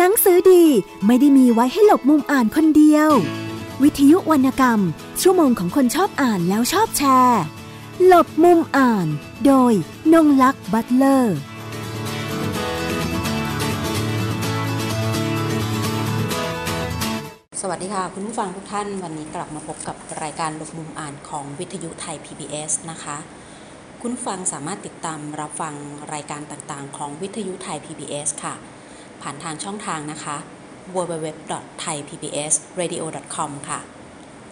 หนังสือดีไม่ได้มีไว้ให้หลบมุมอ่านคนเดียว วิทยุวรรณกรรม ชั่วโมงของคนชอบอ่านแล้วชอบแชร์ หลบมุมอ่าน โดยนงลักษ์บัตเลอร์สวัสดีค่ะ คุณผู้ฟังทุกท่านวันนี้กลับมาพบกับรายการหลบมุมอ่านของวิทยุไทย PBS นะคะคุณฟังสามารถติดตามรับฟังรายการต่างๆ ของวิทยุไทย PBS ค่ะ ผ่านทางช่องทางนะคะ www.thaipbsradio.com ค่ะ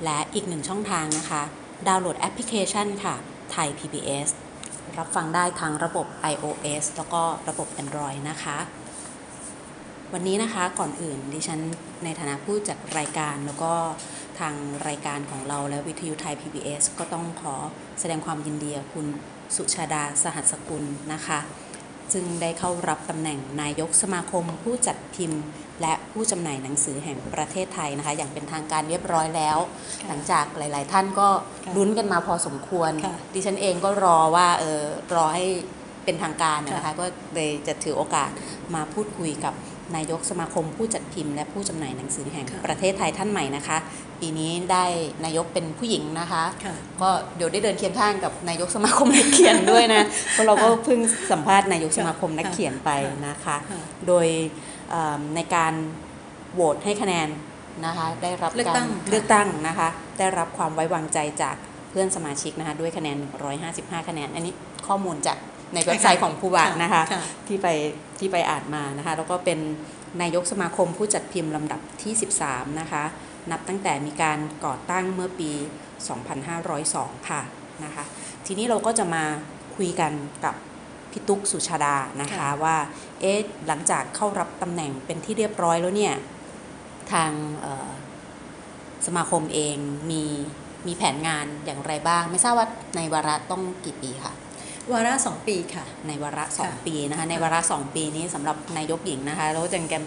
และอีกหนึ่งช่องทางนะคะ ดาวน์โหลดแอปพลิเคชันค่ะไทย PBS รับฟังได้ทางระบบ iOS แล้วก็ระบบ Android นะคะ วันนี้นะคะก่อนอื่นดิฉันในฐานะผู้จัดรายการแล้วก็ทางรายการของเราและวิทยุไทย PBS ก็ต้องขอแสดงความยินดีกับคุณสุชาดาสหัสกุลนะคะ ซึ่งได้เข้ารับตำแหน่งนายกสมาคมผู้จัดพิมพ์ และผู้จำหน่ายหนังสือแห่งประเทศไทยนะคะ อย่างเป็นทางการเรียบร้อยแล้วค่ะหลังจากหลาย ๆ ท่านก็ค่ะลุ้นกันมาพอสมควรค่ะดิฉันเองก็รอว่าเออรอให้เป็นทางการนะคะค่ะก็เลยจะถือโอกาสมาพูดคุยกับ นายกสมาคมผู้จัดพิมพ์และผู้จำหน่ายหนังสือแห่งค่ะประเทศไทยท่านใหม่นะคะ ปีนี้ได้นายกเป็นผู้หญิงนะคะค่ะก็เดี๋ยวได้เดินเคียงข้างกับนายกสมาคมนักเขียนด้วยนะเพราะเราก็เพิ่งสัมภาษณ์นายกสมาคมนักเขียนไปนะคะค่ะโดยเอ่อในการโหวตให้คะแนนนะคะได้รับเลือกการตั้งค่ะเลือกตั้งนะคะ ได้รับความไว้วางใจจากเพื่อนสมาชิกนะคะด้วยคะแนน 155 คะแนน อันนี้ข้อมูลจาก ในเว็บไซต์ของผู้บาทนะคะค่ะที่ไปที่ไปอ่านมานะคะ แล้วก็เป็นนายกสมาคมผู้จัดพิมพ์ลำดับที่ 13 นะคะ นับตั้งแต่มีการก่อตั้งเมื่อปี 2502 ค่ะนะคะ ทีนี้เราก็จะมาคุยกันกับพี่ตุ๊กสุชาดานะคะค่ะว่าเอ๊ะหลังจากเข้ารับตำแหน่งเป็นที่เรียบร้อยแล้วเนี่ย ทางเอ่อสมาคมเองมีมีแผนงานอย่างไรบ้าง ไม่ทราบว่าในวาระต้องกี่ปีค่ะ วาระสองปีค่ะ ในวาระสองค่ะปีนะคะในวาระสองปีนี้สำหรับนายกหญิงนะคะแล้วจังแกม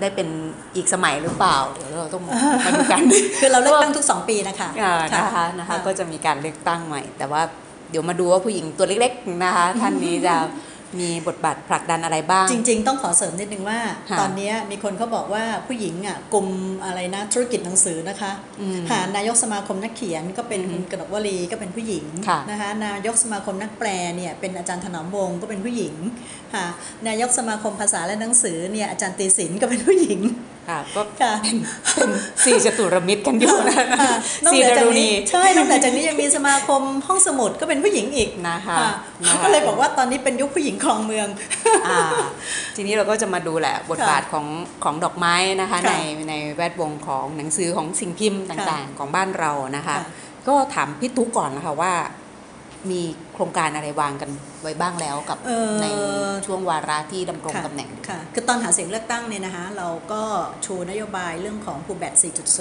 ได้เป็นอีกสมัยหรือเปล่าเดี๋ยวเราต้องมาดูกันคือเราเลือกตั้งทุกสองปีนะคะอ่านะคะนะคะก็จะมีการเลือกตั้งใหม่ แต่ว่าเดี๋ยวมาดูว่าผู้หญิงตัวเล็กๆนะคะท่านนี้จะ มีบทบาทผลักดันอะไรบ้าง จริง ๆ ต้องขอเสริมนิดนึงว่าค่ะตอนนี้มีคนเขาบอกว่าผู้หญิงอะกลุ่มอะไรนะธุรกิจหนังสือนะคะอืมหานายกสมาคมนักเขียนก็เป็นอือฮึคุณกนกวลีก็เป็นผู้หญิงค่ะนะคะนายกสมาคมนักแปลเนี่ยเป็นอาจารย์ถนอมวงศ์ก็เป็นผู้หญิงค่ะนายกสมาคมภาษาและหนังสือเนี่ยอาจารย์ตีศิลป์ก็เป็นผู้หญิง ค่ะ ก็ค่ะเป็นสี่จตุรมิตรกันอยู่นะค่ะนอกสี่เหนือดาจากรุนี้ณีใช่นอกเหนือจากนี้ยังมีสมาคมห้องสมุดก็เป็นผู้หญิงอีกนะคะค่ะนะคะก็เลยบอกว่าตอนนี้เป็นยุคผู้หญิงครองเมืองอ่าทีนี้เราก็จะมาดูแหละบทบาทของของดอกไม้นะคะค่ะในในแวดวงของหนังสือของสิ่งพิมพ์ต่างๆ ของบ้านเรานะคะค่ะก็ถามพี่ตุ๊กก่อนนะคะว่า มีโครงการอะไรวางกันไว้บ้างแล้วกับเอ่อในช่วงวาระที่ดำรงค่ะตำแหน่งค่ะคือตอนหาเสียงเลือกตั้งเนี่ยนะคะ เราก็ชูนโยบายเรื่องของภูแบต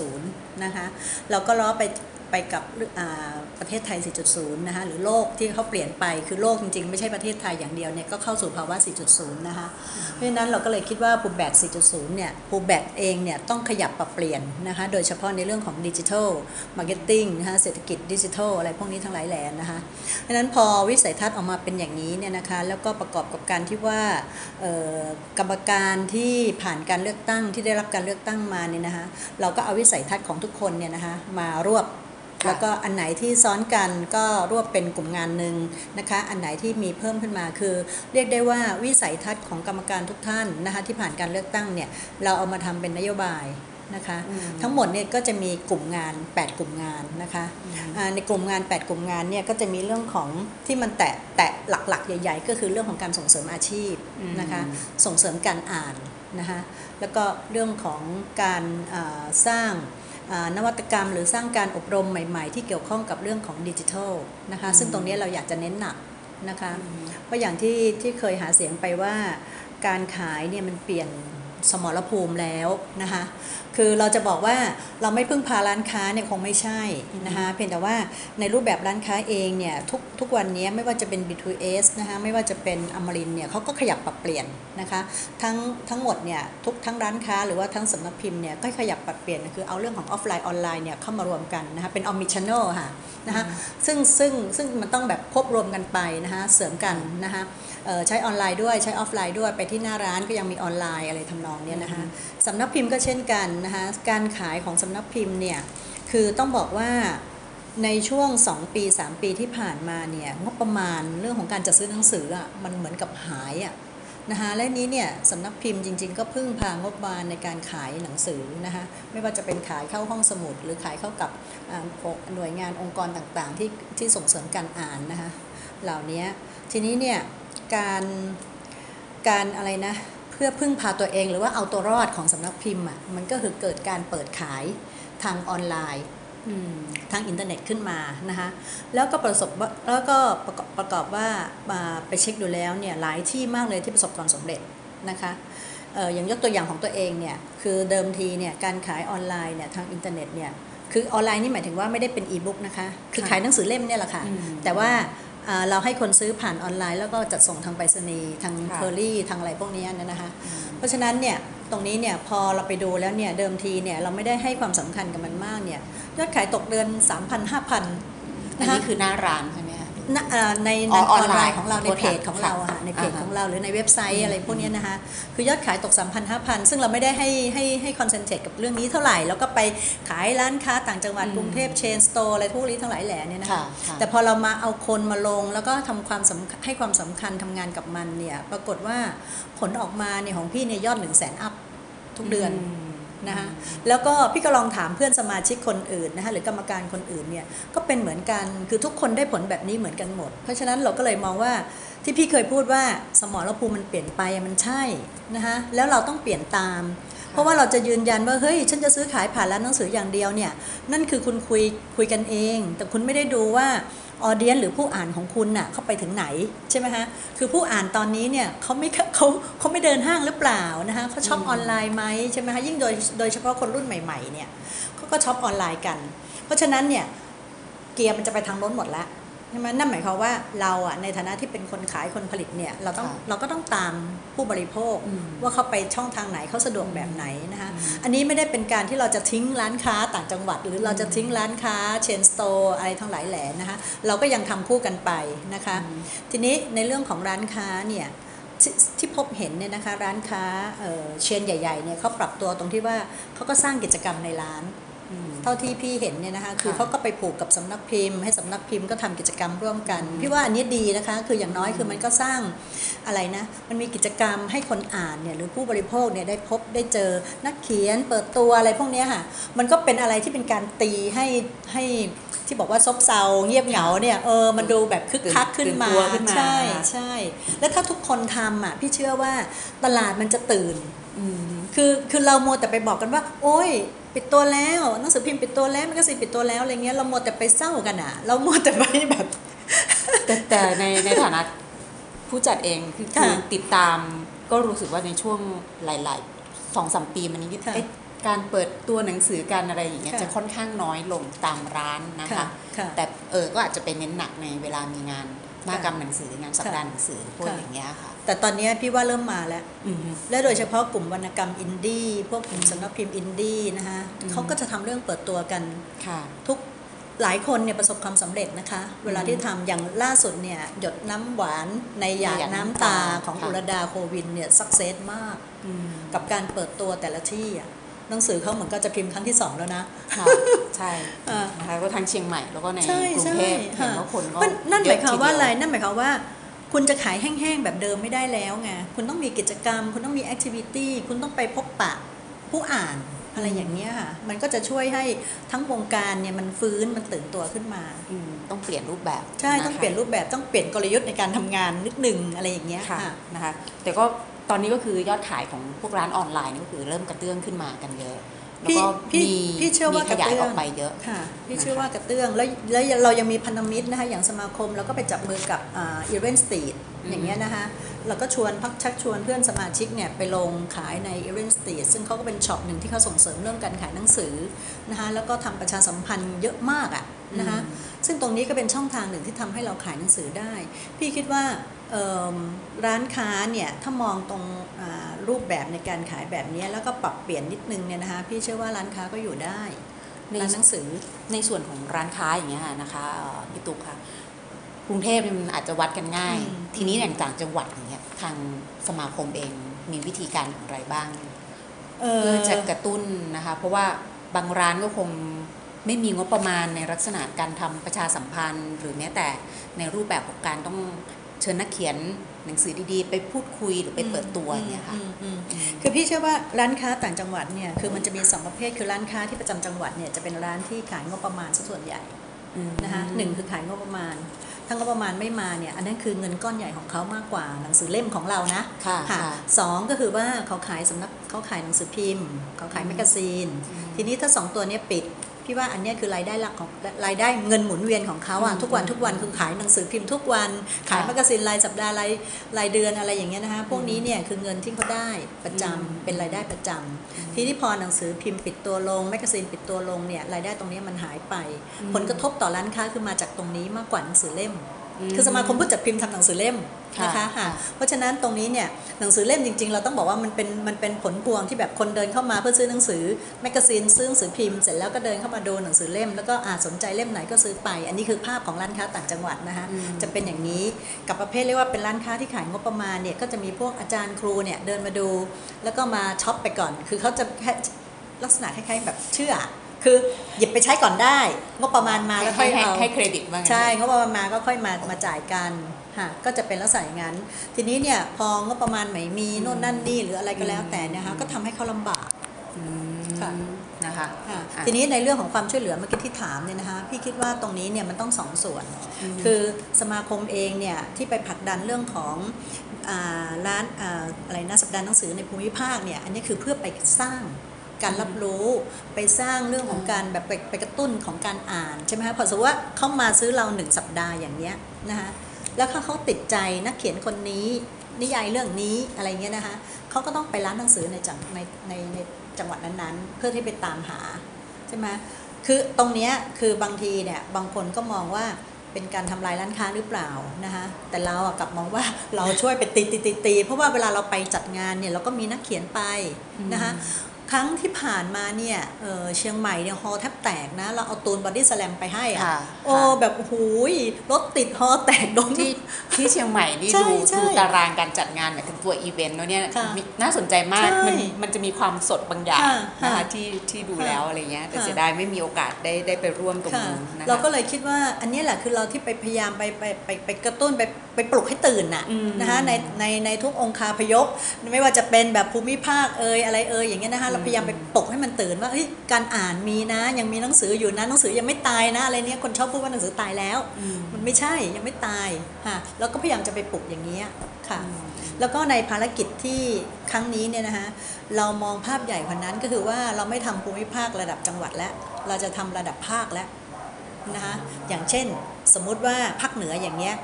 4.0 นะคะ เราก็ล้อไป ไปกับอ่าประเทศไทย 4.0 นะคะหรือโลกที่เขาเปลี่ยนไปคือโลกจริงๆ ไม่ใช่ประเทศไทยอย่างเดียวเนี่ยก็เข้าสู่ภาวะ 4.0 นะคะเพราะฉะนั้นเราก็เลยคิดว่าภูแบต4.0 เนี่ยภูแบตเองเนี่ยต้องขยับปรับเปลี่ยนนะคะโดยเฉพาะในเรื่องของดิจิทัลmarketing นะคะเศรษฐกิจดิจิทัลอะไรพวกนี้ทั้งหลายแหล่นะคะเพราะฉะนั้นพอวิสัยทัศน์ออกมาเป็นอย่างนี้เนี่ยนะคะแล้วก็ประกอบกับการที่ว่าเอ่อกรรมการที่ผ่านการเลือกตั้งที่ได้รับการเลือกตั้งมาเนี่ยนะคะเราก็เอาวิสัยทัศน์ของทุกคนเนี่ยนะคะมารวบค่ะ แล้วก็อันไหนที่ซ้อนกันก็รวบเป็นกลุ่มงานหนึ่งนะคะ อันไหนที่มีเพิ่มขึ้นมาคือ เรียกได้ว่าวิสัยทัศน์ของกรรมการทุกท่านนะคะที่ผ่านการเลือกตั้งเนี่ยเราเอามาทำเป็นนโยบายนะคะอืมทั้งหมดเนี่ยก็จะมีกลุ่มงาน 8 กลุ่มงานนะคะอ่าในกลุ่มงาน 8 กลุ่มงานเนี่ยก็จะมีเรื่องของที่มันแตะแตะหลักๆ ใหญ่ ๆ ก็คือเรื่องของการส่งเสริมอาชีพอืมนะคะส่งเสริมการอ่านนะคะแล้วก็เรื่องของการอ่าสร้างอ่า นวัตกรรม หรือสร้างการอบรมใหม่ ๆ ที่เกี่ยวข้องกับเรื่องของดิจิทัลนะคะซึ่งตรงนี้เราอยากจะเน้นหนักนะคะเพราะอย่างที่ที่เคยหาเสียงไปว่าการขายเนี่ยมันเปลี่ยน สมรภูมิแล้วนะคะคือเราจะบอกว่าเราไม่พึ่งพาร้านค้าเนี่ยคงไม่ใช่นะคะเพียงแต่ว่าในรูปแบบร้านค้าเองเนี่ยทุกทุกวันนี้ไม่ว่าจะเป็น B2S นะคะไม่ว่าจะเป็นอมรินทร์เนี่ยเขาก็ขยับปรับเปลี่ยนนะคะทั้งทั้งหมดเนี่ยทุกทั้งร้านค้าหรือว่าทั้งสำนักพิมพ์เนี่ยก็ขยับปรับเปลี่ยนคือเอาเรื่องของออฟไลน์ออนไลน์เนี่ยเข้ามารวมกันนะคะเป็น omni-channel ค่ะนะคะซึ่งซึ่งซึ่งมันต้องแบบควบรวมกันไปนะคะเสริมกันนะคะเอ่อ ใช้ออนไลน์ด้วยใช้ออฟไลน์ด้วยไปที่หน้าร้านก็ยังมีออนไลน์อะไรทำนององเนี้ยนะคะสำนักพิมพ์ก็เช่นกันนะคะการขายของสำนักพิมพ์เนี่ยคือต้องบอกว่าในช่วง 2 ปี 3 ปีที่ผ่านมาเนี่ยงบประมาณเรื่องของการจัดซื้อหนังสืออะมันเหมือนกับหายอะนะคะและนี้เนี่ยสำนักพิมพ์จริง ๆ ก็พึ่งพางบประมาณในการขายหนังสือนะคะไม่ว่าจะเป็นขายเข้าห้องสมุด หรือขายเข้ากับอ่าหน่วยงานองค์กรต่างๆ ที่ที่ส่งเสริมการอ่านนะคะเหล่านี้ทีนี้เนี่ย การการอะไรนะ เพื่อพึ่งพาตัวเองหรือว่าเอาตัวรอดของสำนักพิมพ์อะมันก็คือเกิดการเปิดขายทางออนไลน์อืมทางอินเทอร์เน็ตขึ้นมานะคะแล้วก็ประสบว่าแล้วก็ประกอบประกอบว่ามาไปเช็คดูแล้วเนี่ยหลายที่มากเลยที่ประสบความสำเร็จนะคะเอ่ออย่างยกตัวอย่างของตัวเองเนี่ยคือเดิมทีเนี่ยการขายออนไลน์เนี่ยทางอินเทอร์เน็ตเนี่ยคือออนไลน์นี่หมายถึงว่าไม่ได้เป็นอีบุ๊กนะคะ คือค่ะขายหนังสือเล่มเนี่ยแหละค่ะอืมแต่ว่าอ่า เราให้คนซื้อผ่านออนไลน์ แล้วก็จัดส่งทางไปรษณีย์ทางค่ะเคอรี่ทางอะไรพวกเนี้ยนะคะเพราะฉะนั้นเนี่ยตรงนี้เนี่ยพอเราไปดูแล้วเนี่ยเดิมทีเนี่ยเราไม่ได้ให้ความสำคัญกับมันมากเนี่ยยอดขายตกเดือน 3,000 5,000อันนะคะนี้คือหน้าร้านใช่ไหมคะณเอ่อ ในอ๋ในอออออนนไลไลน์น์ของเราขอโทในษเพจค่ะของเราอะค่ะในเพจอ่าฮะของเราหรือในเว็บไซต์อะไรพวกเนี้ยนะคะ คือยอดขายตก 3,000 5,000 ซึ่งเราไม่ได้ให้ให้ให้คอนเซนเทรตกับเรื่องนี้เท่าไหร่ แล้วก็ไปขายร้านค้าต่างจังหวัดอืมกรุงเทพเชนสโตร์อะไรพวกนี้ทั้งหลายแหล่เนี่ยนะคะค่ะค่ะแต่พอเรามาเอาคนมาลงแล้วก็ทำความสำให้ความสำคัญทำงานกับมันเนี่ยปรากฏว่าผลออกมาเนี่ยของพี่เนี่ยยอด1 0 0 0 0แสนอัพทุกเดือน นะคะแล้วก็พี่ก็ลองถามเพื่อนสมาชิกคนอื่นนะคะหรือกรรมการคนอื่นเนี่ยก็เป็นเหมือนกันคือทุกคนได้ผลแบบนี้เหมือนกันหมด เพราะฉะนั้นเราก็เลยมองว่าที่พี่เคยพูดว่าสมรภูมิมันเปลี่ยนไปมันใช่นะคะแล้วเราต้องเปลี่ยนตาม เพราะว่าเราจะยืนยันว่าเฮ้ยฉันจะซื้อขายผ่านร้านหนังสืออย่างเดียวเนี่ยนั่นคือคุณคุยคุยกันเอง แต่คุณไม่ได้ดูว่า ออเดียนหรือผู้อ่านของคุณน่ะเขาไปถึงไหนใช่ไหมคะคือผู้อ่านตอนนี้เนี่ยเขาไม่เขาเขาไม่เดินห้างหรือเปล่านะคะเขาช็อปออนไลน์ไหมใช่ไหมคะยิ่งโดยโดยเฉพาะคนรุ่นใหม่ๆเนี่ยเขาก็ช็อปออนไลน์กัน เพราะฉะนั้นเนี่ยเกียร์มันจะไปทางโน้นหมดแล้ว ใช่ไหมนั่นหมายความว่าเราอะในฐานะที่เป็นคนขายคนผลิตเนี่ยเราต้องค่ะเราก็ต้องตามผู้บริโภคอืมว่าเขาไปช่องทางไหนเขาสะดวกแบบไหนนะคะอืมอันนี้ไม่ได้เป็นการที่เราจะทิ้งร้านค้าต่างจังหวัด หรือเราจะทิ้งร้านค้า chain store อะไรทั้งหลายแหล่นะคะเราก็ยังทำคู่กันไปนะคะ ทีนี้ในเรื่องของร้านค้าเนี่ยที่ที่พบเห็นเนี่ยนะคะร้านค้าเอ่อเชนใหญ่ๆเนี่ยเขาปรับตัวตรงที่ว่าเขาก็สร้างกิจกรรมในร้านอืม เท่าที่พี่เห็นเนี่ยนะคะคือค่ะเขาก็ไปผูกกับสำนักพิมพ์ ให้สำนักพิมพ์ก็ทำกิจกรรมร่วมกัน พี่ว่าอันนี้ดีนะคะ คืออย่างน้อยคือมันก็สร้างอะไรนะ มันมีกิจกรรมให้คนอ่านเนี่ยหรือผู้บริโภคเนี่ยได้พบได้เจอนักเขียนเปิดตัวอะไรพวกเนี้ยค่ะ มันก็เป็นอะไรที่เป็นการตีให้ให้ที่บอกว่าซบเซาเงียบเหงาเนี่ยเออมันดูแบบคึกคักขึ้นมาตื่นตัวขึ้นมาใช่ใช่แล้วถ้าทุกคนทำอะพี่เชื่อว่าตลาดมันจะตื่นอืมคือคือเราโมวแต่ไปบอกกันว่า โอ้ย ปิดตัวแล้วหนังสือพิมพ์ปิดตัวแล้วมันก็สิปิดตัวแล้วอะไรเงี้ยเราโมวแต่ไปเศร้ากันอะเราโมวแต่ไปแบบแต่แต่ในในฐานะผู้จัดเองคือค่ะคือติดตามก็รู้สึกว่าในช่วงหลายๆสองสามปีมันนี้ค่ะเอ๊ะการเปิดตัวหนังสือการอะไรอย่างเงี้ยค่ะจะค่อนข้างน้อยลงตามร้านนะคะค่ะค่ะแต่เออก็อาจจะเป็นเน้นหนักในเวลามีงานมากรรมหนังสืองานสัปดาห์ค่ะหนังสือพวกค่ะอย่างเงี้ยค่ะ แต่ตอนเนี้ยพี่ว่าเริ่มมาแล้วอืมและโดยเฉพาะกลุ่มวรรณกรรมอินดี้พวกกลุ่มสำนักพิมพ์อินดี้นะคะอืมเขาก็จะทำเรื่องเปิดตัวกันค่ะทุกหลายคนเนี่ยประสบความสำเร็จนะคะ เวลาที่ทำอย่างล่าสุดเนี่ยหยดน้ำหวานในหยาดน้ำตาของค่ะอุรดาโควินเนี่ยสักเซสมากอืมกับการเปิดตัวแต่ละที่อะหนังสือเขาเหมือนก็จะพิมพ์ครั้งที่สองแล้วนะค่ะใช่อ่านะคะก็ทั้งเชียงใหม่แล้วก็ในใช่กรุงใช่เทพเห็นค่ะว่าคนก็มันนั่นหมายความว่าอะไรเยทีเดีนั่นหมายความว่า คุณจะขายแห้งๆแบบเดิมไม่ได้แล้วไงคุณต้องมีกิจกรรม คุณต้องมีแอคทิวิตี้คุณต้องไปพบปะผู้อ่านอะไรอย่างเงี้ยค่ะ มันก็จะช่วยให้ทั้งวงการเนี่ยมันฟื้นมันตื่นตัวขึ้นมาอืมต้องเปลี่ยนรูปแบบ ใช่ะคะต้องเปลี่ยนรูปแบบต้องเปลี่ยนกลยุทธ์ในการทำงานนิดหนึ่งอะไรอย่างเงี้ยค่ะค่ะนะคะแต่ก็ตอนนี้ก็คือยอดขายของพวกร้านออนไลน์นี่ก็คือเริ่มกระเตื้องขึ้นมากันเยอะ แล้วพี่ก็พี่มีพี่เชื่อว่ากระเตื้องขยายออกไปเยอะค่ะพี่นะคะเชื่อว่ากระเตื้องแล้วแล้วเรายังมีพันธมิตรนะคะอย่างสมาคมเราก็ไปจับมือกับ11street อย่างเงี้ยนะคะเราก็ชวนพักชักชวนเพื่อนสมาชิกเนี่ยไปลงขายใน11street ซึ่งเขาก็เป็นช็อปหนึ่งที่เขาส่งเสริมเรื่องการขายหนังสือนะคะแล้วก็ทำประชาสัมพันธ์เยอะมากอะ นะคะอืมซึ่งตรงนี้ก็เป็นช่องทางหนึ่งที่ทำให้เราขายหนังสือได้ พี่คิดว่าเอิ่มร้านค้าเนี่ยถ้ามองตรงอ่ารูปแบบในการขายแบบนี้แล้วก็ปรับเปลี่ยนนิดนึงเนี่ยนะคะพี่เชื่อว่าร้านค้าก็อยู่ได้ในร้านหนังสือในส่วนของร้านค้าอย่างเงี้ยค่ะนะคะเอ่อพี่ตุ๊กค่ะกรุงเทพเนี่ยมันอาจจะวัดกันง่ายอืมทีนี้อย่างต่างจังหวัดอย่างเงี้ยทางสมาคมเองมีวิธีการอย่างไรบ้างเอเพื่อจะกระตุ้นนะคะ เพราะว่าบางร้านก็คง ไม่มีงบประมาณในลักษณะการทำประชาสัมพันธ์ หรือแม้แต่ในรูปแบบของการต้องเชิญนักเขียนหนังสือดีๆ ไปพูดคุยหรือไปเปิดตัวอย่างเนี่ยค่ะอืมอืมอืมคือพี่เชื่อว่าร้านค้าต่างจังหวัดเนี่ยคือมันจะมีสองประเภทคือร้านค้าที่ประจำจังหวัดเนี่ยจะเป็นร้านที่ขายงบประมาณซะส่วนใหญ่นะคะหนึ่งคือขายงบประมาณถ้างบประมาณไม่มาเนี่ยอันนั้นคือเงินก้อนใหญ่ของเขามากกว่าหนังสือเล่มของเรานะค่ะค่ะสองก็คือว่าเขาขายสำนักเขาขายหนังสือพิมพ์ เขาขายแมกกาซีน ทีนี้ถ้าสองตัวเนี้ยปิด พี่ว่าอันเนี้ยคือรายได้หลักของรายได้เงินหมุนเวียนของเขาอะทุกวันทุกวันคือขายหนังสือพิมพ์ทุกวัน ขาย magazine รายสัปดาห์รายรายเดือนอะไรอย่างเงี้ยนะคะพวกนี้เนี่ยคือเงินที่เขาได้ประจำเป็นรายได้ประจำทีนี้พอหนังสือพิมพ์ปิดตัวลง magazine ปิดตัวลงเนี่ยรายได้ตรงนี้มันหายไป ผลกระทบต่อร้านค้าคือมาจากตรงนี้มากกว่าหนังสือเล่ม คือสมาคมผู้จัดพิมพ์ทำหนังสือเล่มนะคะค่ะค่ะเพราะฉะนั้นตรงนี้เนี่ยหนังสือเล่มจริง ๆ เราต้องบอกว่ามันเป็นมันเป็นผลพวงที่แบบคนเดินเข้ามาเพื่อซื้อหนังสือmagazine ซื้อหนังสือพิมพ์เสร็จแล้วก็เดินเข้ามาดูหนังสือเล่ม แล้วก็อาจสนใจเล่มไหนก็ซื้อไป อันนี้คือภาพของร้านค้าต่างจังหวัดนะคะจะเป็นอย่างนี้กับประเภทเรียกว่าเป็นร้านค้าที่ขายงบประมาณเนี่ยก็จะมีพวกอาจารย์ครูเนี่ยเดินมาดู แล้วก็มาช็อปไปก่อน คือเขาจะแค่ลักษณะคล้ายๆแบบเชื่อ คือหยิบไปใช้ก่อนได้งบประมาณมาแล้วค่ให้อยให้เอาให้เครดิตบ้างใช่งบประมาณมาก็ค่อยมามาจ่ายกันค่ะก็จะเป็นลักษณะอย่างนั้น ทีนี้เนี่ยพองบประมาณไม่มีโน่นนั่นนี่หรืออะไรก็แล้วแต่นะคะก็ทำให้เขาลำบากอืมค่ะนะคะค่ะอะทีนี้ในเรื่องของความช่วยเหลือเมื่อกี้ที่ถามเนี่ยนะคะพี่คิดว่าตรงนี้เนี่ยมันต้องสองส่วน คือสมาคมเองเนี่ยที่ไปผลักดันเรื่องของอ่าร้านอ่าอะไรนะสัปดาห์หนังสือในภูมิภาคเนี่ยอันนี้คือเพื่อไปสร้าง การรับรู้ไปสร้างเรื่องของการแบบไปไปกระตุ้นของการอ่านใช่ไหมคะพอสมมติว่าเขามาซื้อเราหนึ่งสัปดาห์อย่างเนี้ยนะคะแล้วถ้าเขาติดใจนักเขียนคนนี้นิยายเรื่องนี้อะไรเงี้ยนะคะเขาก็ต้องไปร้านหนังสือในจังในในในจังหวัดนั้นๆ เพื่อที่ไปตามหาใช่ไหมคือตรงเนี้ยคือบางทีเนี่ยบางคนก็มองว่าเป็นการทำลายร้านค้าหรือเปล่านะคะแต่เราอะกลับมองว่าเราช่วยไปตีตีตีตีเพราะว่าเวลาเราไปจัดงานเนี่ยเราก็มีนักเขียนไปนะคะ ครั้งที่ผ่านมาเนี่ยเอ่อเชียงใหม่เนี่ยฮอลล์แทบแตกนะ เราเอาตูนบอดี้สแลมไปให้อะค่ะโอ้ค่ะแบบโอ้โหยรถติดฮอแตกโดนที่ที่เชียงใหม่นี่ใช่ดูใช่ดูตารางการจัดงานหมายถึงตัวอีเวนต์แล้วเนี่ยค่ะมีน่าสนใจมากใช่มันมันจะมีความสดบางอย่างค่ะนะคะค่ะที่ที่ดูค่ะแล้วอะไรเงี้ยแต่ค่ะเสียดายไม่มีโอกาสได้ได้ไปร่วมตรงค่ะนู้นนะคะเราก็เลยคิดว่าอันนี้แหละคือเราที่ไปพยายามไปไปไปไปกระตุ้นไป ไปปลุกให้ตื่นน่ะอืมนะคะในในในทุกองคาพยพไม่ว่าจะเป็นแบบภูมิภาคเอยอะไรเอยอย่างเงี้ยนะคะเราพยายามไปปลุกให้มันตื่นว่าเฮ้ยการอ่านมีนะ ยังมีหนังสืออยู่นะหนังสือยังไม่ตายนะอะไรเนี้ยคนชอบพูดว่าหนังสือตายแล้ว มันไม่ใช่ยังไม่ตายค่ะแล้วก็พยายามจะไปปลุกอย่างนี้ยค่ะแล้วก็ในภารกิจที่ครั้งนี้เนี่ยนะคะเรามองภาพใหญ่กว่านั้นก็คือว่าเราไม่ทำภูมิภาคระดับจังหวัดแล้ว เราจะทำระดับภาคแล้วนะคะอย่างเช่น สมมุติว่าภาคเหนืออย่างเงี้ย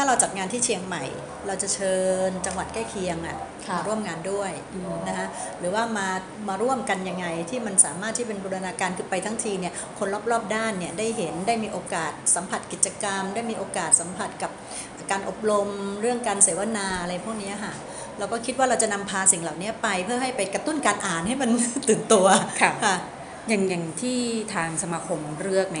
ถ้าเราจัดงานที่เชียงใหม่ เราจะเชิญจังหวัดใกล้เคียงอะค่ะมาร่วมงานด้วยนะคะหรือว่ามามาร่วมกันยังไงที่มันสามารถที่เป็นบูรณาการคือไปทั้งทีเนี่ยคนรอบๆด้านเนี่ยได้เห็นได้มีโอกาสสัมผัสกิจกรรม ได้มีโอกาสสัมผัสกับการอบรมเรื่องการเสวนาอะไรพวกเนี้ยค่ะเราก็คิดว่าเราจะนำพาสิ่งเหล่านี้ไปเพื่อให้ไปกระตุ้นการอ่านให้มันตื่นตัวค่ะค่ะอย่างอย่างที่ทางสมาคมเลือกใน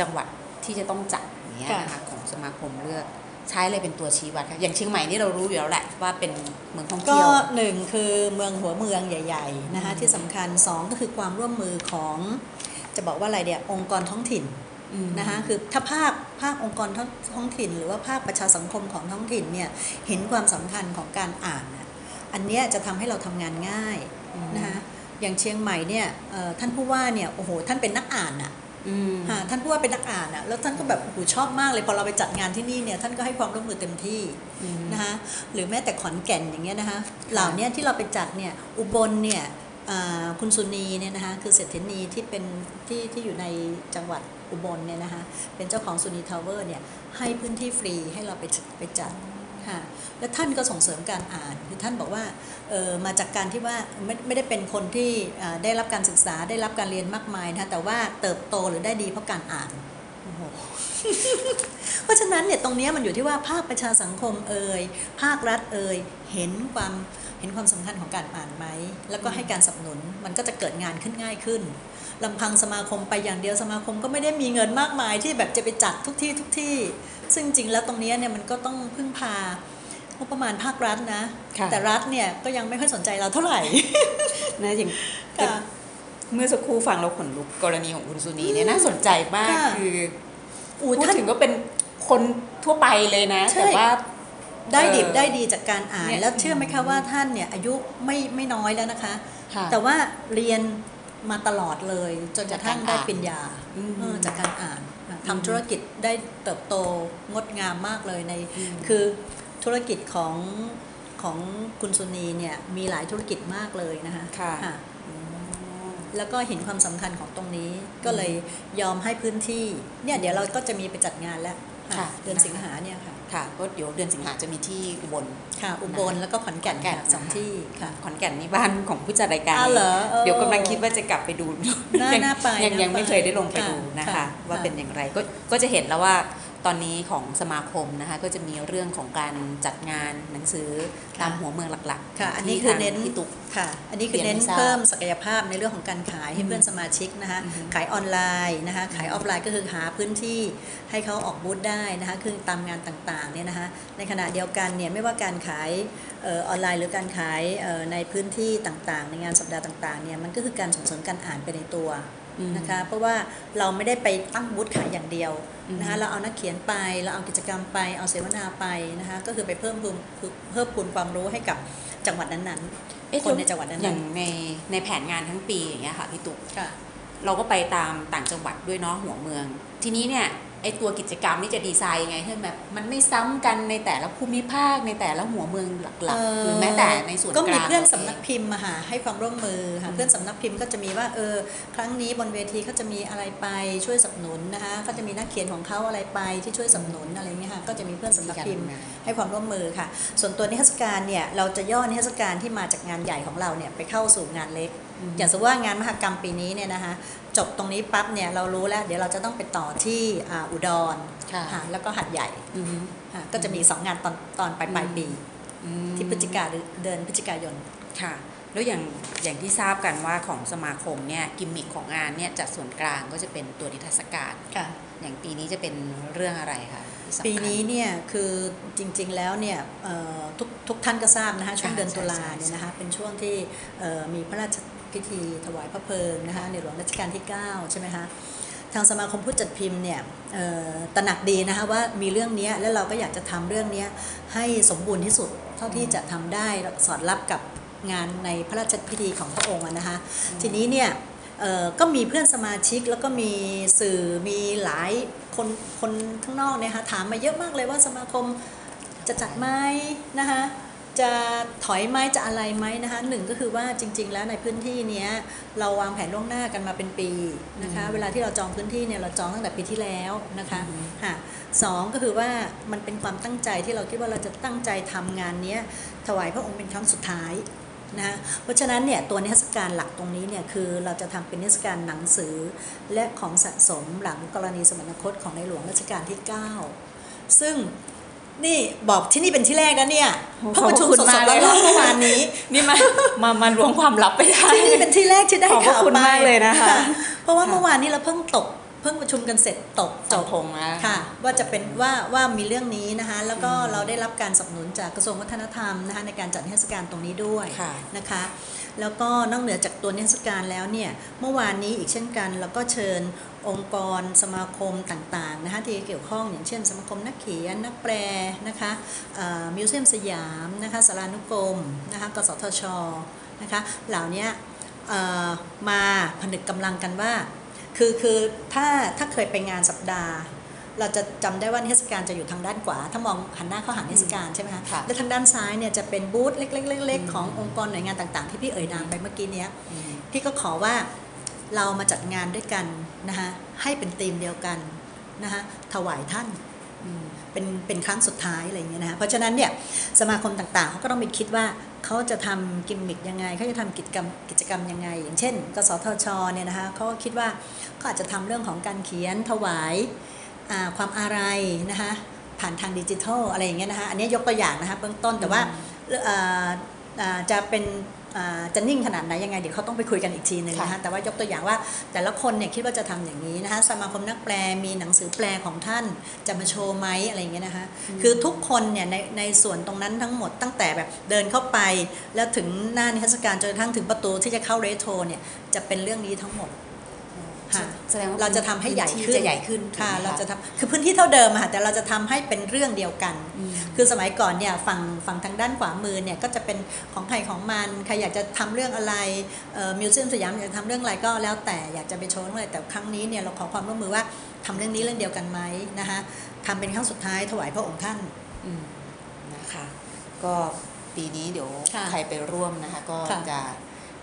จังหวัดที่จะต้องจัดอย่างเงี้ยค่ะนะคะของสมาคมเลือก ใช้อะไรเป็นตัวชี้วัดคะอย่างเชียงใหม่นี่เรารู้อยู่แล้วแหละว่าเป็นเมืองท่องก็เที่ยว หนึ่งคือเมืองหัวเมืองใหญ่ๆนะคะที่สำคัญสองก็คือความร่วมมือของ จะบอกว่าอะไรเดียองค์กรท้องถิ่นอืมนะคะคือถ้าภาคภาคองค์กรท้องท้องถิ่น หรือว่าภาคประชาสังคมของท้องถิ่นเนี่ยเห็นความสำคัญของการอ่านน่ะอันเนี้ยจะทำให้เราทำงานง่ายนะคะอย่างเชียงใหม่เนี่ยเอ่อท่านผู้ว่าเนี่ยโอ้โหท่านเป็นนักอ่านอะอืมค่ะ ท่านผู้ว่าเป็นนักอ่านอะแล้วท่านก็แบบโอ้โหชอบมากเลยพอเราไปจัดงานที่นี่เนี่ยท่านก็ให้ความร่วมมือเต็มที่อืมนะคะหรือแม้แต่ขอนแก่นอย่างเงี้ยนะคะเหล่าเนี้ยที่เราไปจัดเนี่ยอุบลเนี่ยอ่าคุณสุนีเนี่ยนะคะคือเศรษฐินีที่เป็นที่ที่อยู่ในจังหวัดอุบลเนี่ยนะคะเป็นเจ้าของสุนีทาวเวอร์เนี่ยให้พื้นที่ฟรีให้เราไปไปจัด ค่ะและท่านก็ส่งเสริมการอ่านคือท่านบอกว่าออมาจากการที่ว่าไม่ไม่ได้เป็นคนที่ได้รับการศึกษาได้รับการเรียนมากมายนะแต่ว่าเติบโตหรือได้ดีเพราะการอ่านเพราะฉะนั้นเนี่ยตรงนี้มันอยู่ที่ว่าภาคประชาสังคมเอ่ยภาครัฐเอ่ยเห็นความเห็นความสำคัญของการอ่านไหม แล้วก็ให้การสนับสนุนมันก็จะเกิดงานขึ้นง่ายขึ้นลำพังสมาคมไปอย่างเดียวสมาคมก็ไม่ได้มีเงินมากมายที่แบบจะไปจัดทุกที่ทุกที่ ซึ่งจริงแล้วตรงเนี้ยเนี่ยมันก็ต้องพึ่งพางบประมาณภาครัฐนะค่ะแต่รัฐเนี่ยก็ยังไม่ค่อยสนใจเราเท่าไหร่นะอย่างค่ะเมื่อสักครู่ฟังเราขนลุกกรณีของคุณสุนีเนี่ยน่าสนใจมากค่ะคืออูพูดท่านถึงก็เป็นคนทั่วไปเลยนะใช่แต่ว่าได้ดิบเออได้ดีจากการอ่านเนี่ยแล้วเชื่อไหมคะว่าท่านเนี่ยอายุไม่ไม่น้อยแล้วนะคะค่ะแต่ว่าเรียนมาตลอดเลยจนกระทั่งจากการได้อ่านปริญญาอืมเออจากการอ่านนะอืม ทำธุรกิจได้เติบโตงดงามมากเลยในอืมคือธุรกิจของของคุณสุนีเนี่ยมีหลายธุรกิจมากเลยนะคะค่ะค่ะอืมแล้วก็เห็นความสำคัญของตรงนี้ก็เลยยอมให้พื้นที่เนี่ยเดี๋ยวเราก็จะมีไปจัดงานแล้วค่ะเดือนสิงหาเนี่ยค่ะ ค่ะก็เดี๋ยวเดือนสิงหาจะมีที่อุบลค่ะ อุบลแล้วก็ขอนแก่นขอนแก่นค่ะสองนะคะที่ค่ะขอนแก่นนี่บ้านของผู้จัดรายการอ้าวเหรอเออเดี๋ยวกำลังคิดว่าจะกลับไปดูน่ายังน่าไปยังน่ายังไม่ไปเคยได้ลงไปค่ะดูนะคะค่ะว่าค่ะเป็นอย่างไรก็ก็จะเห็นแล้วว่า ตอนนี้ของสมาคมนะคะก็จะมีเรื่องของการจัดงานหนังสือตามหัวเมืองหลักๆค่ะอันนี้ที่คือทางเน้นพี่ตุ๊กค่ะ อันนี้คือเน้นเรียนให้ทราบเพิ่มศักยภาพในเรื่องของการขายให้อืมเพื่อนสมาชิกนะคะอือฮึขายออนไลน์นะคะขายออฟไลน์ก็คือหาพื้นที่ให้เขาออกบูธได้นะคะคือตามงานต่างๆเนี่ยนะคะในขณะเดียวกันเนี่ยไม่ว่าการขายเออออนไลน์หรือการขายเอ่อในพื้นที่ต่างๆ ในงานสัปดาห์ต่างๆเนี่ยมันก็คือการส่งเสริมการอ่านไปในตัวอืม นะคะเพราะว่าเราไม่ได้ไปตั้งบูธขายอย่างเดียวอืมนะคะเราเอานักเขียนไปเราเอากิจกรรมไปเอาเสวนาไปนะคะก็คือไปเพิ่มพูนเพิ่มพูนความรู้ให้กับจังหวัดนั้นเอ๊ะคนในจังหวัดนั้นๆอย่างในในแผนงานทั้งปีอย่างเงี้ยค่ะพี่ตุ๊กๆค่ะเราก็ไปตามต่างจังหวัดด้วยเนาะหัวเมือง ทีนี้เนี่ย ไอตัวกิจกรรมนี่จะดีไซน์ยังไงให้แบบมันไม่ซ้ำกันในแต่ละภูมิภาคในแต่ละหัวเมืองหลักเอ่อๆหรือแม้แต่ในส่วนกก็ลางมีเพื่อนสำนักพิมพ์มาหาให้ความร่วมมือค่ะอืมเพื่อนสำนักพิมพ์ก็จะมีว่าเออครั้งนี้บนเวทีเขาจะมีอะไรไปช่วยสนับสนุนนะคะก็จะมีนักเขียนของเขาอะไรไปที่ช่วยสนับสนุนอะไรเงี้ยค่ะก็จะมีเพื่อนสำนักพิมพ์ให้ความร่วมมือค่ะ ส่วนตัวนิทรรศการเนี่ยเราจะย่อนิทรรศการที่มาจากงานใหญ่ของเราเนี่ยไปเข้าสู่งานเล็กอืมอย่างสมมติว่างานมหกรรมปีนี้เนี่ยนะคะ จบตรงนี้ปั๊บเนี่ยเรารู้แล้ว เดี๋ยวเราจะต้องไปต่อที่อ่าอุดรค่ะค่ะแล้วก็หัดใหญ่อือฮึค่ะก็จะมีสองงานตอนตอนปลายปลายปีอืมที่พฤศจิกาหรือเดือนพฤศจิกายนค่ะ แล้วอย่างอย่างที่ทราบกันว่าของสมาคมเนี่ยกิมมิคของงานเนี่ยจัดส่วนกลางก็จะเป็นตัวนิทรรศการค่ะอย่างปีนี้จะเป็นเรื่องอะไรคะที่สำคัญปีนี้เนี่ยคือจริงๆแล้วเนี่ยเอ่อทุกทุกท่านก็ทราบนะคะช่วงค่ะเดือนตุลาใช่ใช่เนี่ยนะคะเป็นช่วงที่เอ่อมีพระราช พิธีถวายพระเพลิงนะคะในหลวงรัชกาลที่ 9 ใช่ไหมคะทางสมาคมผู้จัดพิมพ์เนี่ยเอ่อตระหนักดีนะคะว่ามีเรื่องเนี้ยแล้วเราก็อยากจะทำเรื่องเนี้ยให้สมบูรณ์ที่สุดเท่าที่จะทำได้สอดรับกับงานในพระราชพิธีของพระองค์อะนะคะทีนี้เนี่ยเอ่อก็มีเพื่อนสมาชิกแล้วก็มีสื่อมีหลายคนคนข้างนอกเนี่ยค่ะถามมาเยอะมากเลยว่าสมาคมจะจัดไหมนะคะ จะถอยไหมจะอะไรไหมนะคะหนึ่งก็คือว่าจริง ๆ แล้วในพื้นที่เนี้ยเราวางแผนล่วงหน้ากันมาเป็นปีนะคะอืมเวลาที่เราจองพื้นที่เนี่ยเราจองตั้งแต่ปีที่แล้วนะคะอืมค่ะสองก็คือว่ามันเป็นความตั้งใจที่เราคิดว่าเราจะตั้งใจทำงานเนี้ยถวายพระองค์เป็นครั้งสุดท้ายนะเพราะฉะนั้นเนี่ยตัวนิทรรศการหลักตรงนี้เนี่ยคือเราจะทำเป็นนิทรรศการหนังสือ และของสะสมหลังกรณีสมรรคตของในหลวงรัชกาลที่ 9 ซึ่ง นี่บอกที่นี่เป็นที่แรกนะเนี่ยโอ้เพิ่งประชุมขอบสคุณดมากๆเลยร้อนๆเมื่อวานนี้ นี่มามามาล้วงความลับไปได้ ที่นี่เป็นที่แรกที่ได้ขอบพระข่าวคุณไปมากเลยนะคะเพราะว่าค่ะเมื่อวานนี้เราเพิ่งตก เพิ่งประชุมกันเสร็จตกจจบบพงแล้วค่ะ ว่าจะเป็นว่าว่ามีเรื่องนี้นะคะ แล้วก็เราได้รับการสนับสนุนจากกระทรวงวัฒนธรรมนะคะในการจัดนิทรรศการตรงนี้ด้วยค่ะนะคะ แล้วก็นอกเหนือจากตัวนิทรรศการแล้วเนี่ยเมื่อวานนี้อีกเช่นกันเราก็เชิญองค์กรสมาคมต่างๆนะคะที่เกี่ยวข้องอย่างเช่น สมาคมนักเขียนนักแปลนะคะมิวเซียมสยามนะคะสารานุกรมนะคะกสทชนะคะเหล่านี้มาผนึกกำลังกันว่า คือคือถ้าถ้าเคยไปงานสัปดาห์ เราจะจำได้ว่านิทรรศการจะอยู่ทางด้านขวา ถ้ามองหันหน้าเข้าหานิทรรศการใช่ไหมคะค่ะและทางด้านซ้ายเนี่ยจะเป็นบูธเล็กๆๆอืมขององค์กรหน่วยงานต่างๆ ที่พี่เอ่ยนามไปเมื่อกี้เนี้ยอืมพี่ก็ขอว่าเรามาจัดงานด้วยกันนะคะให้เป็นธีมเดียวกันนะคะถวายท่านอืมเป็นเป็นครั้งสุดท้ายอะไรอย่างเงี้ยนะคะเพราะฉะนั้นเนี่ยสมาคมต่างๆเขาก็ต้องไปคิดว่าเขาจะทำกิมมิคยังไงเขาจะทำกิจกรรมกิจกรรมยังไง อย่างเช่น กสทชเนี่ยนะคะเขาก็คิดว่าเขาอาจจะทำเรื่องของการเขียนถวายอ่า ความอาลัยนะคะผ่านทางดิจิทัลอะไรอย่างเงี้ยนะคะอันนี้ยกตัวอย่างนะคะเบื้องต้นแต่ว่าเอ่ออ่าจะเป็นอ่าจะนิ่งขนาดไหนยังไงเดี๋ยวเขาต้องไปคุยกันอีกทีหนึ่งนะค่ะคะแต่ว่ายกตัวอย่างว่าแต่ละคนเนี่ยคิดว่าจะทำอย่างนี้นะคะสมาคมนักแปลมีหนังสือแปลของท่านจะมาโชว์ไหมอะไรอย่างเงี้ยนะคะคือทุกคนเนี่ยในในส่วนตรงนั้นทั้งหมดตั้งแต่แบบเดินเข้าไป แล้วถึงหน้านิทรรศการจนกระทั่งถึงประตูที่จะเข้าเรโทรเนี่ยจะเป็นเรื่องนี้ทั้งหมด ค่ะแสดงว่าเราจะทำให้ใหญ่พื้นที่ขึ้นจะใหญ่ขึ้นค่ะถูกไหมเราจะทำคือพื้นที่เท่าเดิมอะค่ะแต่เราจะทำให้เป็นเรื่องเดียวกันอืมคือสมัยก่อนเนี่ยฝั่งฝั่งทางด้านขวามือเนี่ยก็จะเป็นของใครของมันใครอยากจะทำเรื่องอะไรมิวเซียมสยามอยากจะทำเรื่องอะไรก็แล้วแต่อยากจะไปโชว์เรื่องอะไรแต่ครั้งนี้เนี่ยเราขอความร่วมมือว่าทำเรื่องนี้เรื่องเดียวกันไหมนะคะทำเป็นครั้งสุดท้ายถวายพระองค์ท่านอืมนะคะ ก็ปีนี้เดี๋ยวค่ะใครไปร่วมนะคะ ก็ค่ะจะ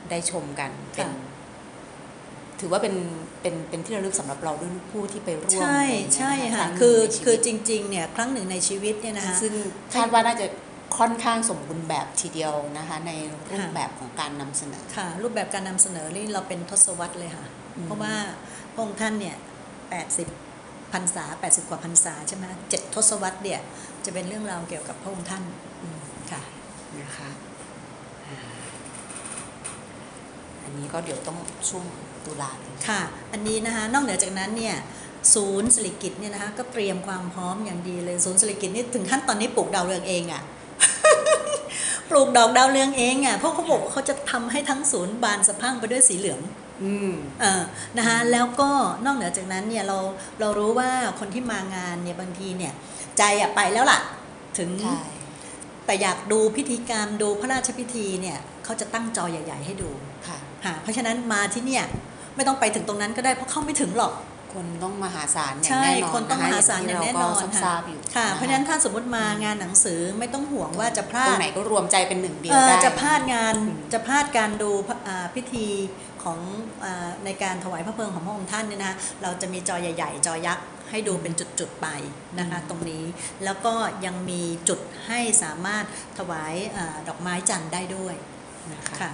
ได้ชมกันเป็นค่ะ ถือว่าเป็นเป็นเป็นที่ระลึกสำหรับเราด้วยผู้ที่ไปร่วม ใช่อะไรอย่างเงี้ยใช่นค่ะรั้งหนึ่งคือในชีคือวิตจริงๆเนี่ยครั้งหนึ่งในชีวิตเนี่ยนะคะซึ่งคาดว่าน่าจะค่อนข้างสมบูรณ์แบบทีเดียวนะคะในรูปค่ะแบบของการนำเสนอค่ะ รูปแบบการนำเสนอนี่เราเป็นทศวรรษเลยค่ะอืมเพราะว่าพระองค์ท่านเนี่ย80พรรษา 80 กว่าพรรษาใช่ไหมเจ็ดทศวรรษเนี่ยจะเป็นเรื่องราวเกี่ยวกับพระองค์ท่านอืมค่ะนะคะอ่าอันนี้ก็เดี๋ยวต้องช่วง ตุลาเลยค่ะ อันนี้นะคะนอกเหนือจากนั้นเนี่ยศูนย์สิริกิตเนี่ยนะคะก็เตรียมความพร้อมอย่างดีเลยศูนย์สิริกิตนี่ถึงขั้นตอนนี้ปลูกดาวเรืองเองอะ่ะปลูกดอกดาวเรืองเองอะ่ะเพราะเขาบอกว่าเขาจะทำให้ทั้งศูนย์บานสะพรั่งไปด้วยสีเหลืองอืมเออนะคะแล้วก็นอกเหนือจากนั้นเนี่ยเราเรารู้ว่าคนที่มางานเนี่ยบางทีเนี่ยใจอะไปแล้วล่ะ ถึงใช่แต่อยากดูพิธีกรรมดูพระราชพิธีเนี่ยเขาจะตั้งจอใหญ่ ๆ ให้ดูค่ะค่ะเพราะฉะนั้นมาที่เนี่ย ไม่ต้องไปถึงตรงนั้นก็ได้เพราะเข้าไม่ถึงหรอกคนต้องมหาศาลอย่างใช่แน่นอนคนต้องมหาศาลอย่างแน่นอนเราก็ทค่ะราบๆอยู่ค่ะคเพราะฉะนั้นถ้าสมมติมางานหนังสือไม่ต้องห่วงว่าจะพลาตรดงไหนก็รวมใจเป็นหนึ่งเดียวเอ่อได้จะพลาดงานอืมจะพลาดการดูพระอ่าพิธีของอาในการถวายพระเพลิงของพระองค์ท่านเนี่ยนะคะเราจะมีจอใหญ่ ๆ จอยักษ์ให้ดูเป็นจุดๆไปนะคะตรงนี้แล้วก็ยังมีจุดให้สามารถถวายอาดอกไม้จันทร์ได้ด้วยนะคะค่ะ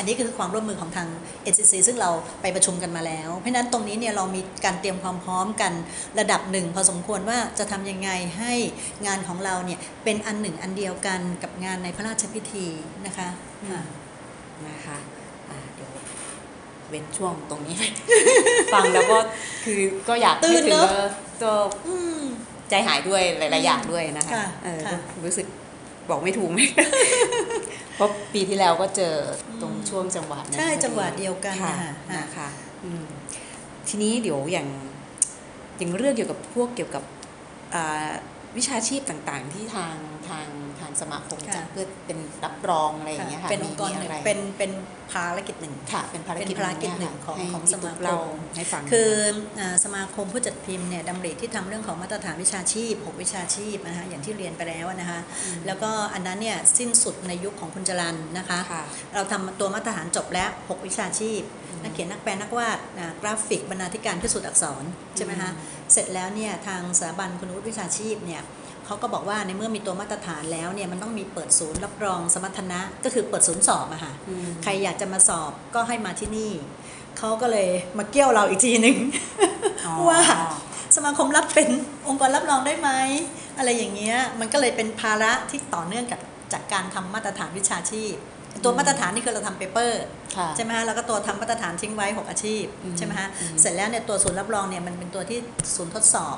อืมอันนี้คือความร่วมมือของทาง NCC ซึ่งเราไปประชุมกันมาแล้ว เพราะฉะนั้นตรงนี้เนี่ยเรามีการเตรียมความพร้อมกันระดับหนึ่งพอสมควรว่าจะทำยังไงให้งานของเราเนี่ยเป็นอันหนึ่งอันเดียวกันกับงานในพระราชพิธีนะคะอืมค่ะนะคะอ่าเดี๋ยวเว้นช่วงตรงนี้ไปฟังแล้วก็คือก็อยากตื่ให้นถืเนออะว่าตัวอืมใจหายด้วยหลาย ๆ อย่างด้วยนะคะค่ะเออค่ะรู้สึก บอกไม่ถูกเพราะปีที่แล้วก็เจอตรงช่วงจังหวัดนั้นใช่พอจังหวะเดียวกันค่ะนะคะค่ะนะคะอืมทีนี้เดี๋ยวอย่างอย่างเรื่องเกี่ยวกับพวกเกี่ยวกับอ่าวิชาชีพต่างๆ ที่ทางทางทางสมาคมค่ะจัดเพื่อเป็นรับรองอะไรอย่างเงี้ยค่ะเป็นองค์กรมีหนึ่งอะไรเป็นเป็นภารกิจหนึ่งค่ะเป็นภารกิจเป็นภารกิจหนึ่งเยของให้ของพี่สมาคมตุ๊กเล่าให้ฟังคืออาสมาคมผู้จัดพิมพ์เนี่ยดำริที่ทำเรื่องของมาตรฐานวิชาชีพ6วิชาชีพนะคะอย่างที่เรียนไปแล้วนะคะอืมแล้วก็อันนั้นเนี่ยสิ้นสุดในยุคของคุณจรันนะคะค่ะเราทำตัวมาตรฐานจบแล้ว 6 วิชาชีพอืมนักเขียนนักแปลนักวาดอ่ากราฟิกบรรณาธิการพิสูจน์อักษรใช่ไหมคะอืมเสร็จแล้วเนี่ยทางสถาบันคุณวุฒิวิชาชีพเนี่ย เขาก็บอกว่าในเมื่อมีตัวมาตรฐานแล้วเนี่ยมันต้องมีเปิดศูนย์รับรองสมรรถนะก็คือเปิดศูนย์สอบอะค่ะอืมใครอยากจะมาสอบก็ให้มาที่นี่เขาก็เลยมาเกี่ยวเราอีกทีหนึ่งอ๋อว่าสมาคมรับเป็นองค์กรรับรองได้ไหมอะไรอย่างเงี้ยมันก็เลยเป็นภาระที่ต่อเนื่องกับจากการทำมาตรฐานวิชาชีพ ตัวมาตรฐานนี่คือเราทำเปเปอร์ค่ะใช่ไหมฮะแล้วก็ตัวทำมาตรฐานทิ้งไว้ 6 อาชีพอืมใช่ไหมฮะอืมเสร็จแล้วเนี่ยตัวศูนย์รับรองเนี่ยมันเป็นตัวที่ศูนย์ทดสอบ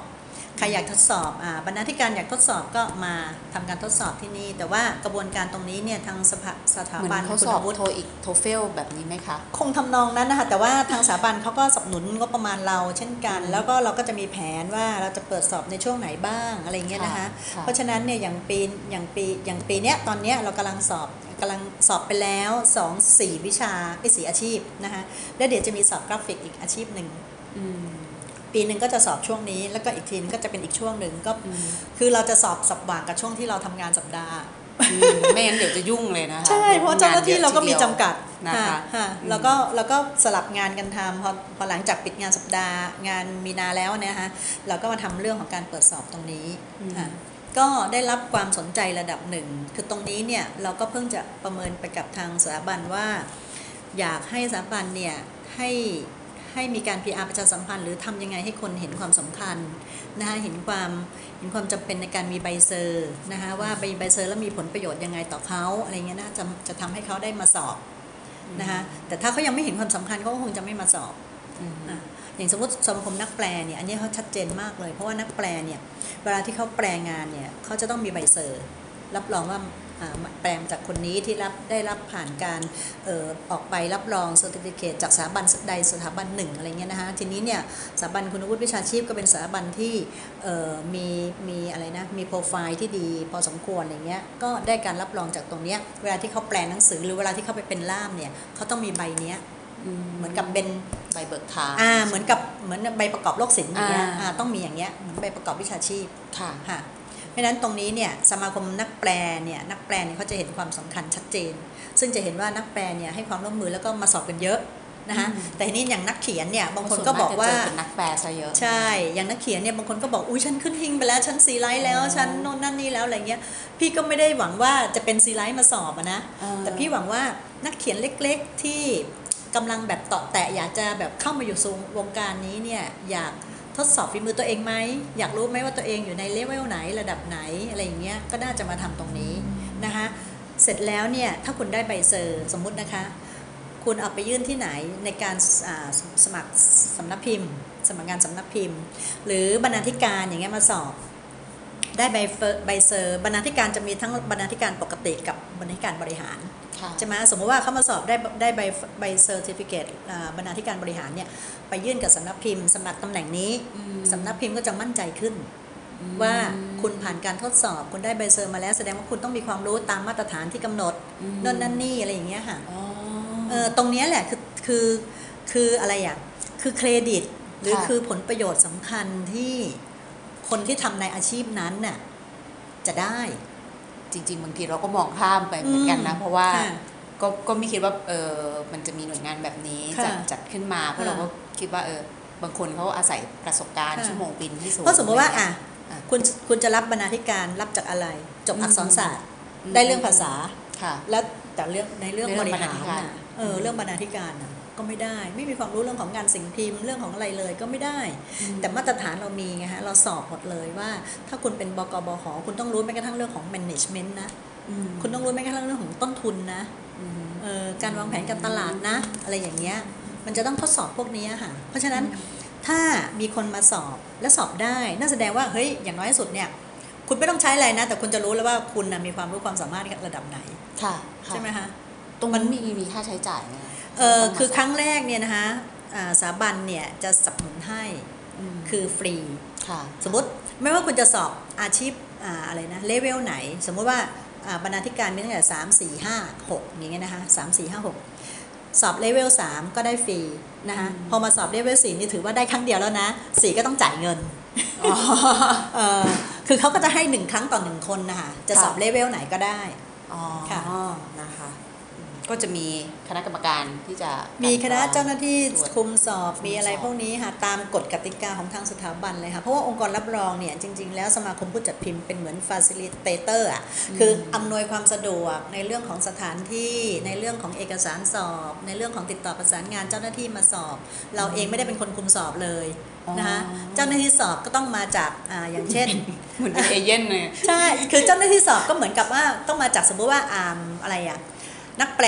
ใครอยากทดสอบอ่าบรรณาธิการอยากทดสอบก็มาทำการทดสอบที่นี่ แต่ว่ากระบวนการตรงนี้เนี่ยทางสภาสถาเหมือนบันเขาคุสณอบวุฒิ TOEIC TOEFL แบบนี้ไหมคะ คงทำนองนั้นนะคะแต่ว่าทางสถาบันเขาก็สนับสนุนงบประมาณเราเช่นกันอืมแล้วก็เราก็จะมีแผนว่าเราจะเปิดสอบในช่วงไหนบ้างอะไรเงี้ยนะคะค่ะค่ะเพราะฉะนั้นเนี่ยอย่างปีอย่างปีอย่างปีเนี้ยตอนเนี้ยเรากำลังสอบกำลังสอบไปแล้ว 2 4 วิชาไอ้สี่อาชีพนะคะแล้วเดี๋ยวจะมีสอบกราฟิกอีกอาชีพหนึ่งอืม ปีหนึ่งก็จะสอบช่วงนี้ แล้วก็อีกทีนึงก็จะเป็นอีกช่วงหนึ่งก็อืมคือเราจะสอบสับหว่างกับช่วงที่เราทำงานสัปดาห์อืมไม่งั้นเดี๋ยวจะยุ่งเลยนะคะใช่เพราะเจ้าหน้าที่เราก็มีจำกัดนะคะค่ะอืมแล้วก็แล้วก็สลับงานกันทำพอพอหลังจากปิดงานสัปดาห์ งานมีนาแล้วเนี่ยฮะเราก็มาทำเรื่องของการเปิดสอบตรงนี้ค่ะก็ได้รับความสนใจระดับหนึ่ง คือตรงนี้เนี่ยเราก็เพิ่งจะประเมินไปกับทางสถาบันว่า อยากให้สถาบันเนี่ยให้ ให้มีการ PR ประชาสัมพันธ์ หรือทำยังไงให้คนเห็นความสำคัญนะคะเห็นความเห็นความจำเป็นในการมีใบ cert นะคะว่าใบใบ cert แล้วมีผลประโยชน์ยังไงต่อเขาอะไรเงี้ยน่าจะจะทำให้เขาได้มาสอบนะคะแต่ถ้าเขายังไม่เห็นความสำคัญเขาก็คงจะไม่มาสอบอืมอะอย่างสมมติสมาคมนักแปลเนี่ยอันนี้เขาชัดเจนมากเลย เพราะว่านักแปลเนี่ยเวลาที่เขาแปลงานเนี่ยเขาจะต้องมีใบ cert รับรองว่าอ่า แปลจากคนนี้ที่รับได้รับผ่านการเอ่อออกไปรับรอง certificate จากสถาบันใดสถาบันหนึ่งอะไรเงี้ยนะคะทีนี้เนี่ยสถาบันคุณวุฒิวิชาชีพก็เป็นสถาบันที่เอ่อมีมีอะไรนะมีโปรไฟล์ที่ดีพอสมควรอะไรเงี้ยก็ได้การรับรองจากตรงเนี้ยเวลาที่เขาแปลหนังสือหรือเวลาที่เขาไปเป็นล่ามเนี่ยเขาต้องมีใบเนี้ยเหมือนกับเป็นใบเบิกทางอ่าเหมือนกับเหมือนใบประกอบโรคศิลป์อย่างเงี้ยอ่าอ่าต้องมีอย่างเงี้ยเหมือนใบประกอบวิชาชีพค่ะค่ะ เพราะฉะนั้นตรงนี้เนี่ยสมาคมนักแปลเนี่ยนักแปลเนี่ยเขาจะเห็นความสำคัญชัดเจน ซึ่งจะเห็นว่านักแปลเนี่ยให้ความร่วมมือแล้วก็มาสอบกันเยอะนะคะอืมแต่ทีนี้อย่างนักเขียนเนี่ยบางคนส่วก็มบอกว่าจะเจเป็นนักแปลซะเยอะใช่อย่างนักเขียนเนี่ยบางคนก็บอกอุ้ยฉันขึ้นหิ้งไปแล้วฉันซีไรต์แล้วอ๋อฉันโน่นนั่นนี่แล้วอะไรเงี้ยพี่ก็ไม่ได้หวังว่าจะเป็นซีไรต์มาสอบอะนะอ่าแต่พี่หวังว่านักเขียนเล็ก ๆที่กำลังแบบเตาะแตะอยากจะแบบเข้ามาอยู่สู่วงการนี้เนี่ยอยาก ทดสอบฝีมือตัวเองไหมอยากรู้ไหมว่าตัวเองอยู่ในเลเวลไหนระดับไหนอะไรอย่างเงี้ยก็น่าจะมาทำตรงนี้นะคะเสร็จแล้วเนี่ยถ้าคุณได้ใบ cert สมมุตินะคะ คุณเอาไปยื่นที่ไหนในการสมัครสำนักพิมพ์ สมัครงานสำนักพิมพ์ หรือบรรณาธิการอย่างเงี้ยมาสอบ ได้ใบเฟอร์ใบ cert บรรณาธิการจะมีทั้งบรรณาธิการปกติกับบรรณาธิการบริหารค่ะใช่ไหมสมมติว่าเขามาสอบได้ได้ใบใบ certificate บรรณาธิการบริหารเนี่ยไปยื่นกับสำนักพิมพ์สมัครตำแหน่งนี้อืมสำนักพิมพ์ก็จะมั่นใจขึ้น ว่าคุณผ่านการทดสอบ คุณได้ใบเซอร์มาแล้วแสดงว่าคุณต้องมีความรู้ตามมาตรฐานที่กำหนดอืมนั่นนั่นนี่อะไรอย่างเงี้ยค่ะอ๋อเออตรงเนี้ยแหละคือคือคืออะไรอะคือเครดิต หรือค่ะคือผลประโยชน์สำคัญที่ คนที่ทำในอาชีพนั้นน่ะจะได้ จริง ๆ บางทีเราก็มองข้ามไปเหมือนกันนะอืมเพราะว่าค่ะก็ก็ไม่คิดว่าเออมันจะมีหน่วยงานแบบนี้ค่ะจัดจัดขึ้นมาเพราะค่ะเราก็คิดว่าเออบางคนเขาอาศัยประสบการณ์ค่ะชั่วโมงบินที่สูงเพราะสมมติว่าอะอะคุณคุณจะรับบรรณาธิการรับจากอะไร จบอืมอักษรศาสตร์อืมได้เรื่องภาษาค่ะแล้วแต่เรื่องในเรื่องในเรื่บองริหารบรรณาธิการน่ะเออเรื่องบรรณาธิการน่ะ ก็ไม่ได้ ไม่มีความรู้เรื่องของงานสิ่งพิมพ์เรื่องของอะไรเลยก็ไม่ได้ แต่มาตรฐานเรามีไงฮะเราสอบหมดเลยว่า ถ้าคุณเป็นบกบขคุณต้องรู้แม้กระทั่งเรื่องของ management นะอืมคุณต้องรู้แม้กระทั่งเรื่องของต้นทุนนะอืมเอ่อการวางแผนการตลาดนะ อะไรอย่างเงี้ยมันจะต้องทดสอบพวกนี้ค่ะ เพราะฉะนั้นถ้ามีคนมาสอบและสอบได้นั่นแสดงว่าเฮ้ยอย่างน้อยที่สุดเนี่ย คุณไม่ต้องใช้อะไรนะ แต่คุณจะรู้แล้วว่าคุณนะมีความรู้ความสามารถระดับไหน ค่ะ ใช่ไหมคะตรงนั้นมีมีค่าใช้จ่ายไหม เออคือครั้งแรกเนี่ยนะคะอ่าสถาบันเนี่ยจะสนับสนุนให้มคือฟรีค่ะสมมติไม่ว่าคุณจะสอบอาชีพอ่าอะไรนะเลเวลไหน สมมุติว่าอ่าบรรณาธิการมีตั้งแต่สามสี่ห้าหกอย่างเงี้ยนะคะสามสี่ห้าหกสอบเลเวลสามก็ได้ฟรีนะคะอืมพอมาสอบเลเวลสี่นี่ถือว่าได้ครั้งเดียวแล้วนะสี่ก็ต้องจ่ายเงินอ๋อเออคือเขาก็จะให้หนึ่งครั้งต่อหนึ่งคนนะคะจะสอบค่ะเลเวลไหนก็ได้อ๋อค่ะนะคะอืม ก็จะมีคณะกรรมการที่จะมีคณะเจ้าหน้าที่ตรวจคุมสอบคุมมีอะไรสอบพวกนี้ค่ะตามกฎกติกาของทางสถาบันเลยค่ะเพราะว่าองค์กรรับรองเนี่ยจริง ๆ แล้วสมาคมผู้จัดพิมพ์เป็นเหมือน facilitator อะคืออำนวยความสะดวกในเรื่องของสถานที่ในเรื่องของเอกสารสอบ ในเรื่องของติดต่อประสานงานเจ้าหน้าที่มาสอบ เราเองไม่ได้เป็นคนคุมสอบเลยนะคะอ๋อเจ้าหน้าที่สอบก็ต้องมาจากอ่าอย่างเช่นเหมือนเป็นเอเย่นเลยใช่คือเจ้าหน้าที่สอบก็เหมือนกับว่าต้องมาจากสมมติว่าอ่าอะไรอะ นักแปล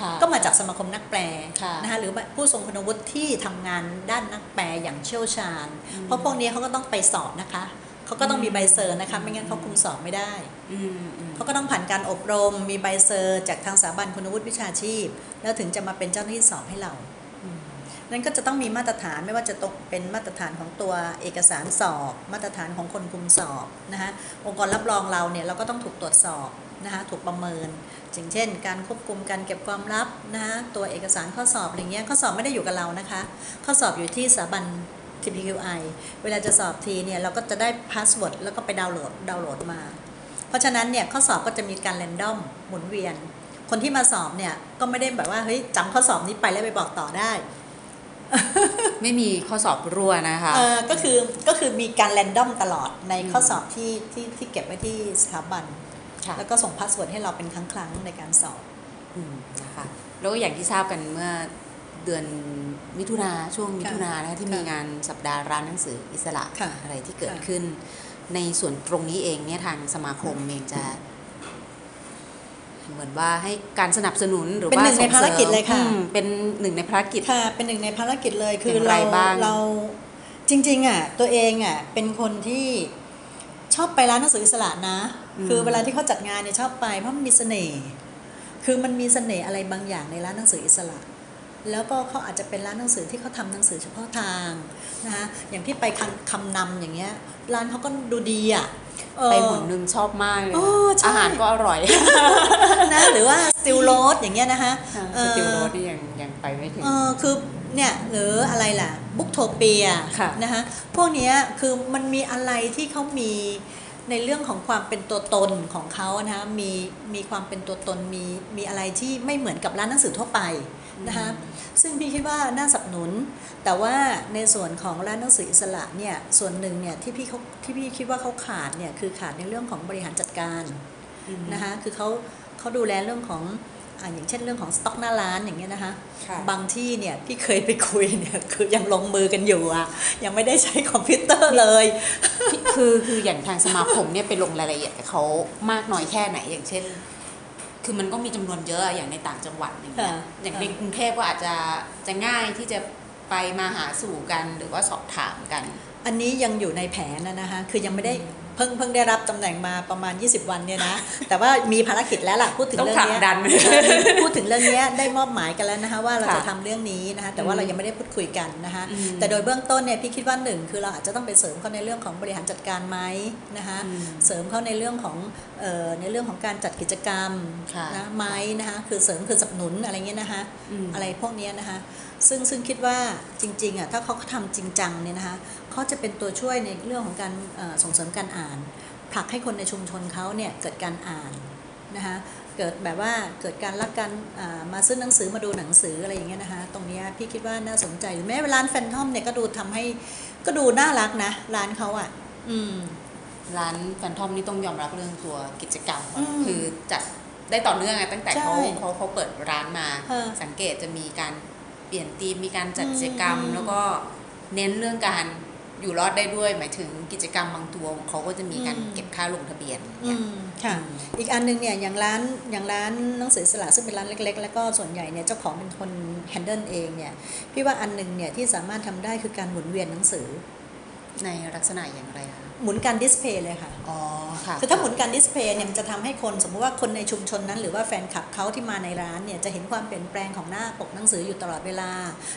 ค่ะก็มาจากสมาคมนักแปลค่ะนะคะหรือผู้ทรงคุณวุฒิที่ทำงานด้านนักแปลอย่างเชี่ยวชาญ เพราะพวกนี้เขาก็ต้องไปสอบนะคะเขาก็ต้องมีใบ cert นะคะไม่งั้นเขาคุมสอบไม่ได้อืมอืมเขาก็ต้องผ่านการอบรม มีใบ cert จากทางสถาบันคุณวุฒิวิชาชีพ แล้วถึงจะมาเป็นเจ้าหน้าที่สอบให้เรานั่นก็จะต้องมีมาตรฐานไม่ว่าจะตกเป็นมาตรฐานของตัวเอกสารสอบ มาตรฐานของคนคุมสอบนะคะองค์กรรับรองเราเนี่ยเราก็ต้องถูกตรวจสอบ นะคะถูกประเมินอย่างเช่น การควบคุมการเก็บความลับนะคะตัวเอกสารข้อสอบอะไรเงี้ยข้อสอบไม่ได้อยู่กับเรานะคะ ข้อสอบอยู่ที่สถาบัน TPQI เวลาจะสอบทีเนี่ยเราก็จะได้ password แล้วก็ไปดาวน์โหลดดาวน์โหลดมา เพราะฉะนั้นเนี่ยข้อสอบก็จะมีการ random หมุนเวียน คนที่มาสอบเนี่ยก็ไม่ได้แบบว่าเฮ้ยจำข้อสอบนี้ไปแล้วไปบอกต่อได้ ไม่มีข้อสอบรั่วนะคะเออก็คือก็คือมีการ random ตลอดในข้อสอบที่ที่ที่เก็บไว้ที่สถาบันค่ะ แล้วก็ส่ง password ให้เราเป็นครั้งครั้งๆในการสอบอืมนะคะแล้วก็อย่างที่ทราบกันเมื่อเดือนมิถุนาช่วงมิถุนานะคะที่ค่ะมีงานสัปดาห์ร้านหนังสืออิสระค่ะอะไรที่เกิดค่ะขึ้น ในส่วนตรงนี้เองเนี่ยทางสมาคมเองจะ เหมือนว่าให้การสนับสนุนหรือเป็นว่าหนึ่งในส่สมภารกิจเลยค่ะอืมเป็นหนึ่งในภารกิจค่ะ เป็นหนึ่งในภารกิจเลยคืออย่างไรเราบ้างเราจริงๆอะตัวเองอะเป็นคนที่ชอบไปร้านหนังสืออิสระนะ คือเวลาที่เขาจัดงานเนี่ยชอบไปเพราะมันมีเสน่ห์คือมันมีเสน่ห์อะไรบางอย่างในร้านหนังสืออิสระ แล้วก็เขาอาจจะเป็นร้านหนังสือที่เขาทำหนังสือเฉพาะทางนะคะอย่างที่ไปคำคำนำอย่างเงี้ย ร้านเขาก็ดูดีอะเออไปหนหนึ่งชอบมากเลยโอ้ใช่อาหารก็อร่อยนะหรือว่า Steel Rose อย่างเงี้ยนะคะ Steel Rose ที่ยังยังไปไม่ถึงเออคือเนี่ยหรืออะไรล่ะ Booktopia ค่ะนะคะพวกเนี้ยคือมันมีอะไรที่เขามี ในเรื่องของความเป็นตัวตนของเขานะคะมีมีความเป็นตัวตนมีมีอะไรที่ไม่เหมือนกับร้านหนังสือทั่วไปนะคะซึ่งพี่คิดว่าน่าสนับสนุน แต่ว่าในส่วนของร้านหนังสืออิสระเนี่ยส่วนหนึ่งเนี่ยที่พี่เขาที่พี่คิดว่าเขาขาดเนี่ยคือขาดในเรื่องของบริหารจัดการนะคะคือเขาเขาดูแลเรื่องของ อ่าอย่างเช่นเรื่องของสต็อกหน้าร้านอย่างเงี้ยนะคะค่ะบางที่เนี่ยพี่เคยไปคุยเนี่ยคือยังลงมือกันอยู่อะยังไม่ได้ใช้คอมพิวเตอร์เลย คือคืออย่างทางสมาคมเนี่ยไปลงรายละเอียดกับเขามากน้อยแค่ไหนอย่างเช่น คือมันก็มีจำนวนเยอะอย่างในต่างจังหวัดอย่างเงี้ยค่ะอย่างในกรุงเทพก็อาจจะจะง่ายที่จะไปมาหาสู่กันหรือว่าสอบถามกัน อันนี้ยังอยู่ในแผนนะนะคะคือยังไม่ได้ เพิ่งเพิ่งได้รับตำแหน่งมาประมาณ 20 วันเนี่ยนะ แต่ว่ามีภารกิจแล้วล่ะพูดถึงต้องเรื่องเนี้ยผลักดันเออพูดถึงเรื่องเนี้ยได้มอบหมายกันแล้วนะคะว่าเราจะค่ะทำเรื่องนี้นะคะแต่ว่าเรายังไม่ได้พูดคุยกันนะคะอืมแต่โดยเบื้องต้นเนี่ยพี่คิดว่าหนึ่งคือเราอาจจะต้องไปเสริมเขาในเรื่องของบริหารจัดการไหมนะคะอืมเสริมเขาในเรื่องของเอ่อในเรื่องของการจัดกิจกรรมค่ะนะไหมนะคะคือเสริมคือสนับสนุนอะไรเงี้ยนะคะอืมอะไรพวกเนี้ยนะคะซึ่งซึ่งคิดว่าจริงๆอะถ้าเขาทำจริงจังเนี่ยนะคะ เขาจะเป็นตัวช่วยในเรื่องของการเอ่อส่งเสริมการอ่าน ผลักให้คนในชุมชนเขาเนี่ยเกิดการอ่านนะคะเกิดแบบว่าเกิดการรักกันอ่ามาซื้อหนังสือมาดูหนังสืออะไรอย่างเงี้ยนะคะตรงเนี้ยพี่คิดว่าน่าสนใจหรือแม้ร้าน Fathom เนี่ยก็ดูทำให้ก็ดูน่ารักนะ ร้านเขาอะ อืม ร้าน Fathom นี่ต้องยอมรับเรื่องตัวกิจกรรมก่อนอืมคือจัดได้ต่อเนื่องไงตั้งแต่เขาใช่เขาเขาเปิดร้านมาเออสังเกตจะมีการเปลี่ยนธีมมีการจัดอืมกิจกรรมอืมแล้วก็เน้นเรื่องการ อยู่รอดได้ด้วย หมายถึงกิจกรรมบางตัวเขาก็จะมีการเก็บค่าลงทะเบียนอืเนี่ยมค่ะอืมอีกอันหนึงเนี่ยอย่างร้านอย่างร้านหนังสืออิสระซึ่งเป็นร้านเล็ก ๆ แล้วก็ส่วนใหญ่เนี่ยเจ้าของเป็นคนแฮนเดิลเองเนี่ยพี่ว่าอันหนึงเนี่ยที่สามารถทำได้คือการหมุนเวียนหนังสือ ในลักษณะอย่างไรคะหมุนการดิสเพย์เลยค่ะ อ๋อ ค่ะ คือถ้าหมุนการดิสเพย์เนี่ยมันจะทำให้คนสมมุติว่าคนในชุมชนนั้น หรือว่าแฟนคลับเขาที่มาในร้านเนี่ยจะเห็นความเปลี่ยนแปลงของหน้าปกหนังสืออยู่ตลอดเวลา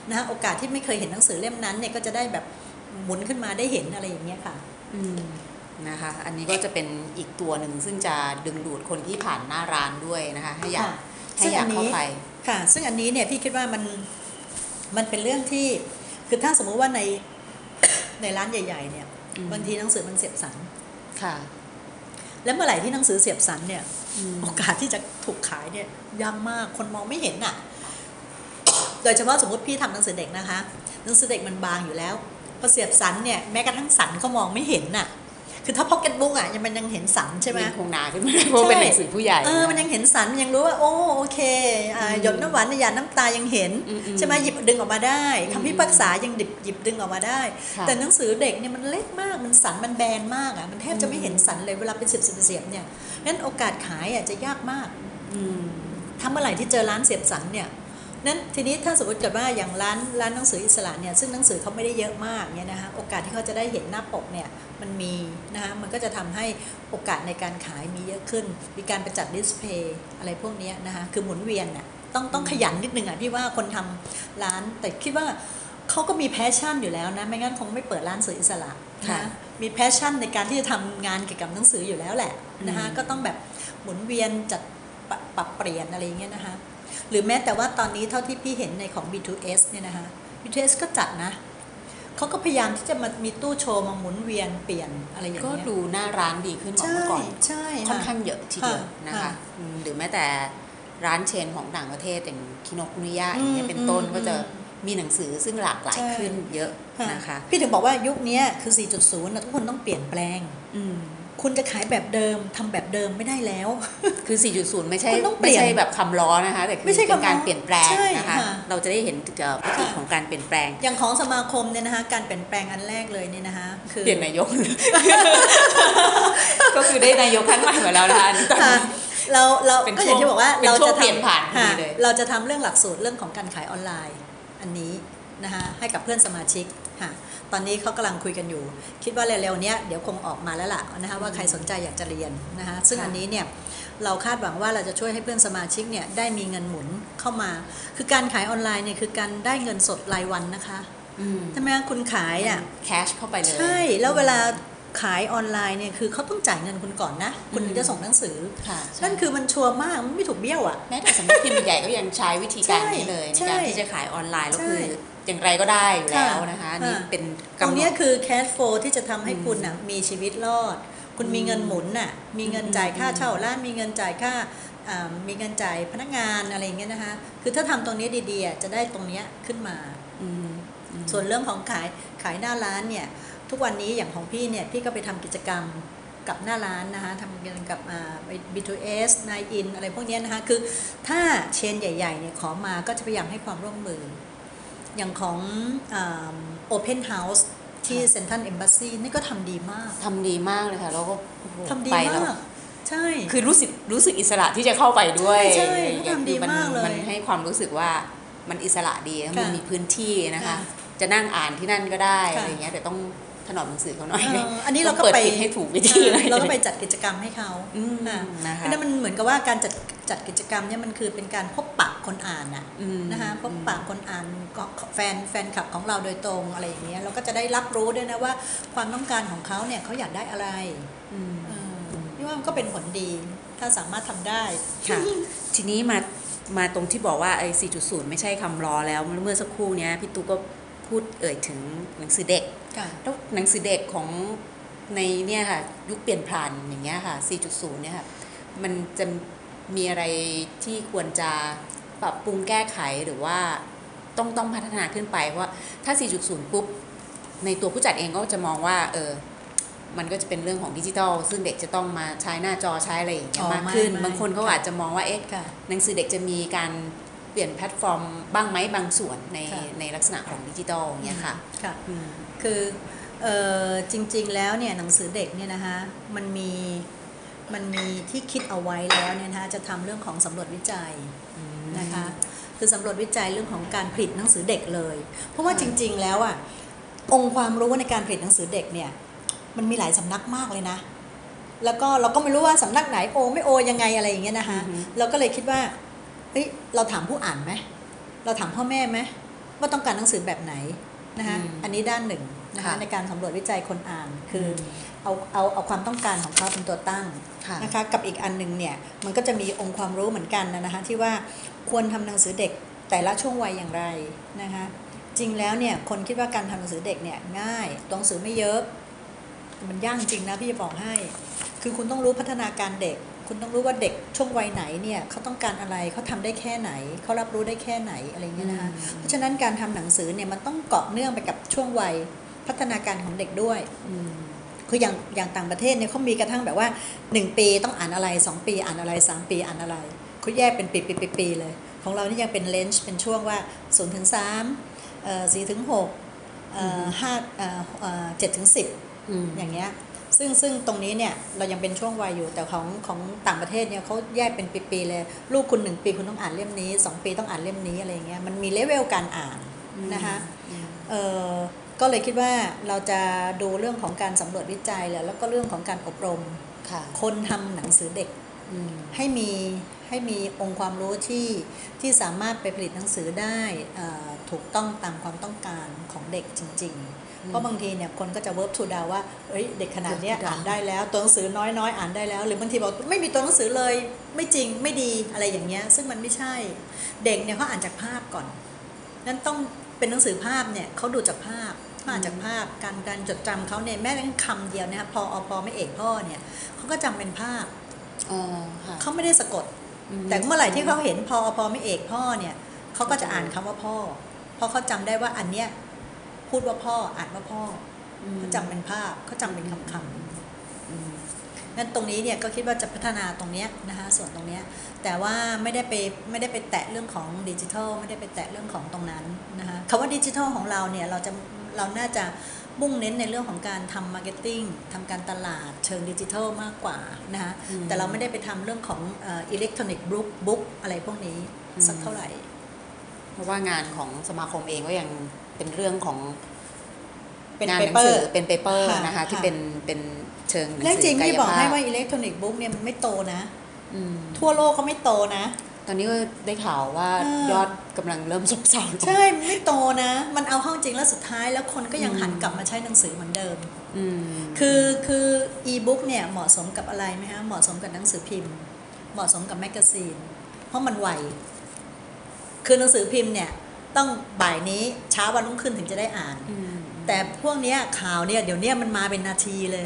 นะคะโอกาสที่ไม่เคยเห็นหนังสือเล่มนั้นเนี่ยก็จะได้แบบ หมุนขึ้นมาได้เห็นอะไรอย่างเงี้ยค่ะอืมนะคะ อันนี้ก็จะเป็นอีกตัวหนึ่งซึ่งจะดึงดูดคนที่ผ่านหน้าร้านด้วยนะคะ ให้อยากค่ะให้อยากเข้าไปค่ะ ซึ่งอันนี้เนี่ยพี่คิดว่ามันมันเป็นเรื่องที่คือถ้าสมมุติว่าในในร้านใหญ่ ๆ เนี่ยอืมบางทีหนังสือมันเสียบสันค่ะ แล้วเมื่อไหร่ที่หนังสือเสียบสันเนี่ยอืมโอกาสที่จะถูกขายเนี่ยยากมากคนมองไม่เห็นน่ะ โดยเฉพาะสมมติพี่ทำหนังสือเด็กนะคะ หนังสือเด็กมันบางอยู่แล้ว พอเสียบสันเนี่ยแม้กระทั่งสันก็มองไม่เห็นน่ะ คือถ้าพ็อกเก็ตบุ๊กอะยังมันยังเห็นสันใช่ไหมมันคงหนาขึ้นมาเพราะเป็นหนังสือผู้ใหญ่เออมันยังเห็นสันมันยังรู้ว่าโอ้โอเคอ่าอืมหยดน้ำหวานในหยาดน้ำตายังเห็นอืมอืมใช่ไหมหยิบดึงออกมาได้อืมคำพิพากษายังดิบหยิบดึงออกมาได้ค่ะแต่หนังสือเด็กเนี่ยมันเล็กมากมันสันมันแบนมากอะมันแทบจะไม่เห็นสันเลยเวลาเป็นเสียบเสียบเสียบเนี่ยงั้นโอกาสขายอะจะยากมากอืมถ้าเมื่อไหร่ที่เจอร้านเสียบสันเนี่ย นั้นทีนี้ถ้าสมมติเกิดว่าอย่างร้านร้านหนังสืออิสระเนี่ยซึ่งหนังสือเขาไม่ได้เยอะมากเนี่ยนะคะโอกาสที่เขาจะได้เห็นหน้าปกเนี่ยมันมีนะคะมันก็จะทำให้โอกาสในการขายมีเยอะขึ้น มีการประจัด display อะไรพวกเนี้ยนะคะคือหมุนเวียนน่ะต้องต้องขยันนิดนึงอะพี่ว่าคนทำร้านแต่คิดว่าเขาก็มี passion อยู่แล้วนะ ไม่งั้นคงไม่เปิดร้านหนังสืออิสระค่ะนะมีแพชชั่นในการที่จะทำงานเกี่ยวกับหนังสืออยู่แล้วแหละนะคะอืมก็ต้องแบบหมุนเวียนจัดปรับปรับเปลี่ยนอะไรอย่างเงี้ยนะคะ หรือแม้แต่ว่าตอนนี้เท่าที่พี่เห็นในของ B2S เนี่ยนะคะ B2S ก็จัดนะเขาก็พยายามที่จะมามีตู้โชว์มาหมุนเวียนเปลี่ยนอะไรอย่างก็เงี้ยดูหน้าร้านดีขึ้นกว่าใช่เมื่อก่อนใช่ค่อนค่ะข้างเยอะทีเดียวค่ะนะคะค่ะอืมหรือแม้แต่ร้านเชนของต่างประเทศอย่างคิโนคุนิยะอืมอย่างเงี้ยเป็นต้นอืมก็จะมีหนังสือซึ่งหลากหลายใช่ขึ้นเยอะนะคะ พี่ถึงบอกว่ายุคเนี้ยคือ 4.0นะทุกคนต้องเปลี่ยนแปลงอืม คุณจะขายแบบเดิมทำแบบเดิมไม่ได้แล้ว คือ 4.0 ไม่ใช่คุณต้องเปลี่ไม่ยนใช่แบบคำล้อนะคะ แต่คือไม่ใช่เป็นคำล้อการเปลี่ยนแปลงใช่นะคะค่ะเราจะได้เห็นเอ่อพฤติค่ะของการเปลี่ยนแปลง อย่างของสมาคมเนี่ยนะคะ การเปลี่ยนแปลงอันแรกเลยเนี่ยนะคะ คือเปลี่ยนนายก ก็คือได้นายกท่านใหม่มาแล้วนะคะอันนี้ตอนค่ะนี้เราเราเป็นก็อย่างที่บอกว่าช่วงเราเป็นช่วจะงเปลี่ยนผ่านค่ะพอดีเลยเราจะทำเรื่องหลักสูตรเรื่องของการขายออนไลน์ อันนี้นะคะให้กับเพื่อนสมาชิกค่ะ ตอนนี้เขากำลังคุยกันอยู่ คิดว่าเร็วๆเนี้ยเดี๋ยวคงออกมาแล้วล่ะนะคะว่าใครสนใจอยากจะเรียนนะคะซึ่งค่ะอันนี้เนี่ยเราคาดหวังว่าเราจะช่วยให้เพื่อนสมาชิกเนี่ยได้มีเงินหมุนเข้ามา คือการขายออนไลน์เนี่ยคือการได้เงินสดรายวันนะคะอืมใช่ไหมคะคุณขายอะ cash เข้าไปเลย ใช่ แล้วเวลาขายออนไลน์เนี่ยคือเขาต้องจ่ายเงินคุณก่อนนะ คุณถึงจะส่งหนังสือค่ะนั่นคือมันชัวร์มากมันไม่ถูกเบี้ยวอะแม้แต่สำนักพิมพ์ใหญ่ก็ยังใช้วิธีการนี้เลยในใช่การที่จะขายออนไลน์แล้วใช่คือ อย่างไรก็ได้อยู่แล้วนะคะนี่ค่ะเป็นตรงกำหนเนี้ยดคือแค s โฟที่จะทำให้อืมคุณน่ะมีชีวิตรอด คุณมีเงินหมุนน่ะมีเงินจ่ายค่าอืมเช่าร้านมีเงินจ่ายค่าอ่ามีเงินจ่ายพนักงานอะไรอย่างเงี้ยนะคะ คือถ้าทำตรงนี้ดีๆอะจะได้ตรงเนี้ยขึ้นมาอืมอืมส่วนเรื่องของขายขายหน้าร้านเนี่ย ทุกวันนี้อย่างของพี่เนี่ยพี่ก็ไปทำกิจกรรมกับหน้าร้านนะคะทำกันกับอ่า B2S 9 in อะไรพวกเนี้ยนะคะ คือถ้า chain ใหญ่ๆเนี่ยขอมาก็จะพยายามให้ความร่วมมือ อย่างของโอเพนเฮาส์ที่เซนทันเอมบ s ซีนี่ก็ทำดีมากทำดีมากเลยค่ะ แล้วก็โอ้โหทำดีไปแล้วมากใช่ คือรู้สึกรู้สึกอิสระที่จะเข้าไปด้วยใช่ใช่อย่างเงี้ยทำดีคือมากเลยมันให้ความรู้สึกว่ามันอิสระดีแล้วมันค่ะมีพื้นที่นะคะค่ะจะนั่งอ่านที่นั่นก็ได้ค่ะอะไรอย่างเงี้ยแต่ต้อง ถนอมหนังสือเขาหน่อยเอออันนี้เราก็ต้งเปิดไปปิดให้ถูกวิธีเลยเราก็ไปจัดกิจกรรมให้เขาอืมค่ะนะคะเพราะฉะนั้นมันเหมือนกับว่าการจัดจัดกิจกรรมเนี่ยมันคือเป็นการพบปะคนอ่านน่ะอืมนะคะพบปะคนอ่านก็แฟนแฟนคลับของเราโดยตรงอะไรอย่างเงี้ยเราก็จะได้รับรู้ด้วยนะว่าความต้องการของเขาเนี่ยเขาอยากได้อะไรอืมเออพี่ว่ามันก็เป็นผลดีถ้าสามารถทำได้ค่ะทีนี้มามาตรงที่บอกว่าไอ้4.0 ไม่ใช่คำรอแล้วเมื่อสักครู่เนี้ยพี่ตุ๊กก็พูดเอ่ยถึงหนังสือเด็ก ค่ะแล้วหนังสือเด็กของในเนี่ยค่ะยุคเปลี่ยนผ่านอย่างเงี้ยค่ะ 4.0 เนี่ยค่ะมันจะมีอะไรที่ควรจะปรับปรุงแก้ไขหรือว่าต้องต้องพัฒนาขึ้นไปเพราะว่าถ้า 4.0 ปุ๊บ ในตัวผู้จัดเองก็จะมองว่าเออมันก็จะเป็นเรื่องของดิจิทัลซึ่งเด็กจะต้องมาใช้หน้าจอใช้อะไรอย่างเงี้อ๋ยอมากขึ้นไม่ไม่บางคนเขาค่ะอาจจะมองว่าเอ๊ะค่ะหนังสือเด็กจะมีการเปลี่ยนแพลตฟอร์มบ้างไหมบางส่วนในค่ะในลักษณะของดิจิทัลอย่างเงี้ยค่ะค่ะอืมคือเออจริงๆแล้วเนี่ยหนังสือเด็กเนี่ยนะคะมันมีมันมีที่คิดเอาไว้แล้วเนี่ยนะคะจะทำเรื่องของสำรวจวิจัยนะคะคือสำรวจวิจัยเรื่องของการผลิตหนังสือเด็กเลย เพราะว่าค่ะจริง ๆ แล้วอะองค์ความรู้ในการผลิตหนังสือเด็กเนี่ยมันมีหลายสำนักมากเลยนะ แล้วก็เราก็ไม่รู้ว่าสำนักไหนโอไม่โอยังไงอะไรอย่างเงี้ยนะคะอือฮึเราก็เลยคิดว่า เฮ้ยเราถามผู้อ่านไหมเราถามพ่อแม่ไหมว่าต้องการหนังสือแบบไหนนะคะอืมอันนี้ด้านหนึ่งนะคะค่ะในการสำรวจวิจัยคนอ่านคืออมเอาเอาเอาความต้องการของเขาเป็นตัวตั้งค่ะนะคะกับอีกอันหนึ่งเนี่ยมันก็จะมีองค์ความรู้เหมือนกันนะนะคะที่ว่าควรทำหนังสือเด็กแต่ละช่วงวัยอย่างไรนะคะจริงแล้วเนี่ยคนคิดว่าการทำหนังสือเด็กเนี่ยง่ายตัวหนังสือไม่เยอะแต่มันยากจริงนะพี่จะบอกให้ คือคุณต้องรู้พัฒนาการเด็ก คุณต้องรู้ว่าเด็กช่วงวัยไหนเนี่ยเขาต้องการอะไรเขาทำได้แค่ไหนเขารับรู้ได้แค่ไหนอะไรเงี้ยนะคะอืมเพราะฉะนั้นการทำหนังสือเนี่ยมันต้องเกาะเนื่องไปกับช่วงวัยพัฒนาการของเด็กด้วยอืมคืออย่างอย่างต่างประเทศเนี่ยเขามีกระทั่งแบบว่า 1 ปีต้องอ่านอะไร 2 ปีอ่านอะไร 3 ปีอ่านอะไรเขาแยกเป็นปีปีปีปีเลย ของเรานี่ยังเป็นเลนจ์เป็นช่วงว่า0ูนย์ถึงสามสี่ถึงหกห้าเจ็ดถึงสิบอืมอย่างเงี้ย ซึ่งซึ่งตรงนี้เนี่ยเรายังเป็นช่วงวัยอยู่แต่ของของต่างประเทศเนี่ยเขาแยกเป็นปีๆเลย ลูกคุณหนึ่งปีคุณต้องอ่านเล่มนี้สองปีต้องอ่านเล่มนี้อะไรอย่างเงี้ยมันมีเลเวลการอ่านนะคะเอ่อก็เลยคิดว่าเราจะดูเรื่องของการสำรวจวิจัยแหละแล้วก็เรื่องของการอบรมค่ะคนทำหนังสือเด็กอืมให้มีให้มีองค์ความรู้ที่ที่สามารถไปผลิตหนังสือได้เอ่อถูกต้องตามความต้องการของเด็กจริง ๆ เพราะบางทีเนี่ยคนก็จะเวิร์บทูดาว่าเอ้ยเด็กขนาดเนี้ย Verb to อ่านได้แล้วตัวหนังสือน้อยๆ อ่านได้แล้ว หรือบางทีบอกไม่มีตัวหนังสือเลยไม่จริงไม่ดีอะไรอย่างเงี้ยซึ่งมันไม่ใช่ เด็กเนี่ยเขาอ่านจากภาพก่อนนั้นต้องเป็นหนังสือภาพเนี่ยเขาดูจากภาพเขาอ่านจากภาพการการจดจำเขาเนี่ยแม้แต่คำเดียวเนี่ยพออพอไม่เอกพ่อเนี่ยเขาก็จำเป็นภาพอ๋อค่ะเขาไม่ได้สะกดอืมแต่เมื่อไหร่ที่เขาเห็นพออพอไม่เอกพ่อเนี่ยเขาก็จะอ่านคำว่าพ่อเพราะเขาจำได้ว่าอันเนี้ย พูดว่าพ่ออ่านว่าพ่ออืมเขาจำเป็นภาพเขาจำเป็นคำคำอืมงั้นตรงนี้เนี่ยก็คิดว่าจะพัฒนาตรงเนี้ยนะคะส่วนตรงเนี้ยแต่ว่าไม่ได้ไปไม่ได้ไปแตะเรื่องของดิจิทัลไม่ได้ไปแตะเรื่องของตรงนั้นนะคะคำว่าดิจิทัลของเราเนี่ยเราจะเราน่าจะมุ่งเน้นในเรื่องของการทำ marketing ทำการตลาดเชิงดิจิทัลมากกว่านะคะอืมแต่เราไม่ได้ไปทำเรื่องของอิเล็กทรอนิกส์บุ๊กบุ๊กอะไรพวกนี้อืมสักเท่าไหร่ เพราะว่างานของสมาคมเองก็ยัง เป็นเรื่องของเป็นงานเปหนัเปอสืร์เป็นเปเปอร์ค่ะนะคะ ที่ค่ะเป็นเป็นเชิงหนังเรื่องสืจริงกาที่ยบอกให้ภาพว่าอิเล็กทรอนิกส์บุ๊กเนี่ยมันไม่โตนะอืมทั่วโลกก็ไม่โตนะ ตอนนี้ก็ได้ข่าวว่าเออยอดกำลังเริ่มซบเซาลงใช่มันไม่โตนะ มันเอาเข้าจริงแล้วสุดท้ายแล้วคนก็ยังหันกลับมาใช้หนังสือเหมือนเดิมอืมคือคืออีบุ๊กเนี่ยเหมาะสมกับอะไรไหมฮะเหมาะสมกับหนังสือพิมพ์ เหมาะสมกับ magazine เพราะมันไวคือหนังสือพิมพ์เนี่ย ต้องบ่ายนี้เช้าวันรุ่งขึ้นถึงจะได้อ่านอืมแต่พวกเนี้ยข่าวเนี่ยเดี๋ยวเนี้ยมันมาเป็นนาทีเลย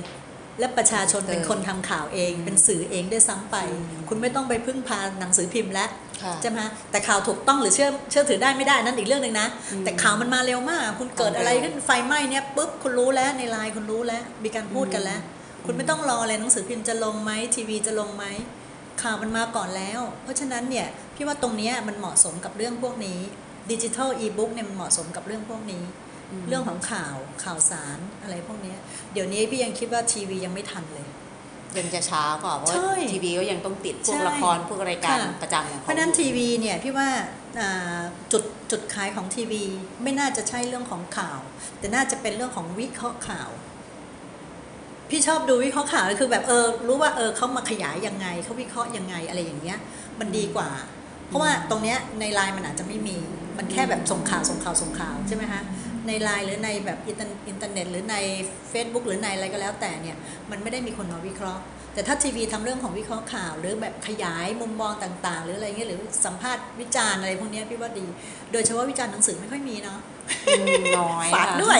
และประชาชนเป็นคนทำข่าวเอง เป็นสื่อเองด้วยซ้ำไป คุณไม่ต้องไปพึ่งพาหนังสือพิมพ์แล้วค่ะใช่ไหมฮะแต่ข่าวถูกต้องหรือเชื่อเชื่อถือได้ไม่ได้นั่นอีกเรื่องหนึ่งนะอืมแต่ข่าวมันมาเร็วมาก คุณเกิดอะไรขึ้นไฟไหม้เนี่ยปุ๊บคุณรู้แล้วในไลน์คุณรู้แล้ว มีการพูดกันแล้ว คุณไม่ต้องรออะไรหนังสือพิมพ์จะลงไหมทีวีจะลงไหมข่าวมันมาก่อนแล้ว เพราะฉะนั้นเนี่ยพี่ว่าตรงเนี้ยมันเหมาะสมกับเรื่องพวกนี้ ดิจิทัลอีบุ๊กเนี่ยมันเหมาะสมกับเรื่องพวกนี้มเรื่องของข่าวข่าวสารอะไรพวกเนี้ยเดี๋ยวนี้พี่ยังคิดว่าทีวียังไม่ทันเลยยังจะช้ากว่าเพราะใช่ว่าทีวีก็ยังต้องติดพวกใช่ละครพวกรายการค่ะประจำของเพเขาราะฉะนั้นอยู่ทีวีเนี่ยพี่ว่าอ่าจุดจุดขายของทีวีไม่น่าจะใช่เรื่องของข่าว แต่น่าจะเป็นเรื่องของวิเคราะห์ข่าว พี่ชอบดูวิเคราะห์ข่าวคือแบบเออรู้ว่าเออเขามาขยายยังไงเขาวิเคราะห์ยังไงอะไรอย่างเงี้ย มันดีกว่า เพราะว่าตรงเนี้ยในไลน์มันอาจจะไม่มี มันแค่แบบส่งข่าวส่งข่าวส่งข่าวใช่ไหมฮะในไลน์หรือในแบบอินเทอร์อินเทอร์เน็ต หรือใน Facebook หรือในอะไรก็แล้วแต่เนี่ยมันไม่ได้มีคนมาวิเคราะห์ แต่ถ้าทีวีทำเรื่องของวิเคราะห์ข่าว หรือแบบขยายมุมมองต่างๆ หรืออะไรเงี้ยหรือสัมภาษณ์วิจารณ์อะไรพวกเนี้ยพี่ว่าดี โดยเฉพาะวิจารณ์หนังสือไม่ค่อยมีเนาะอืมน้อยฝากค่ะด้วย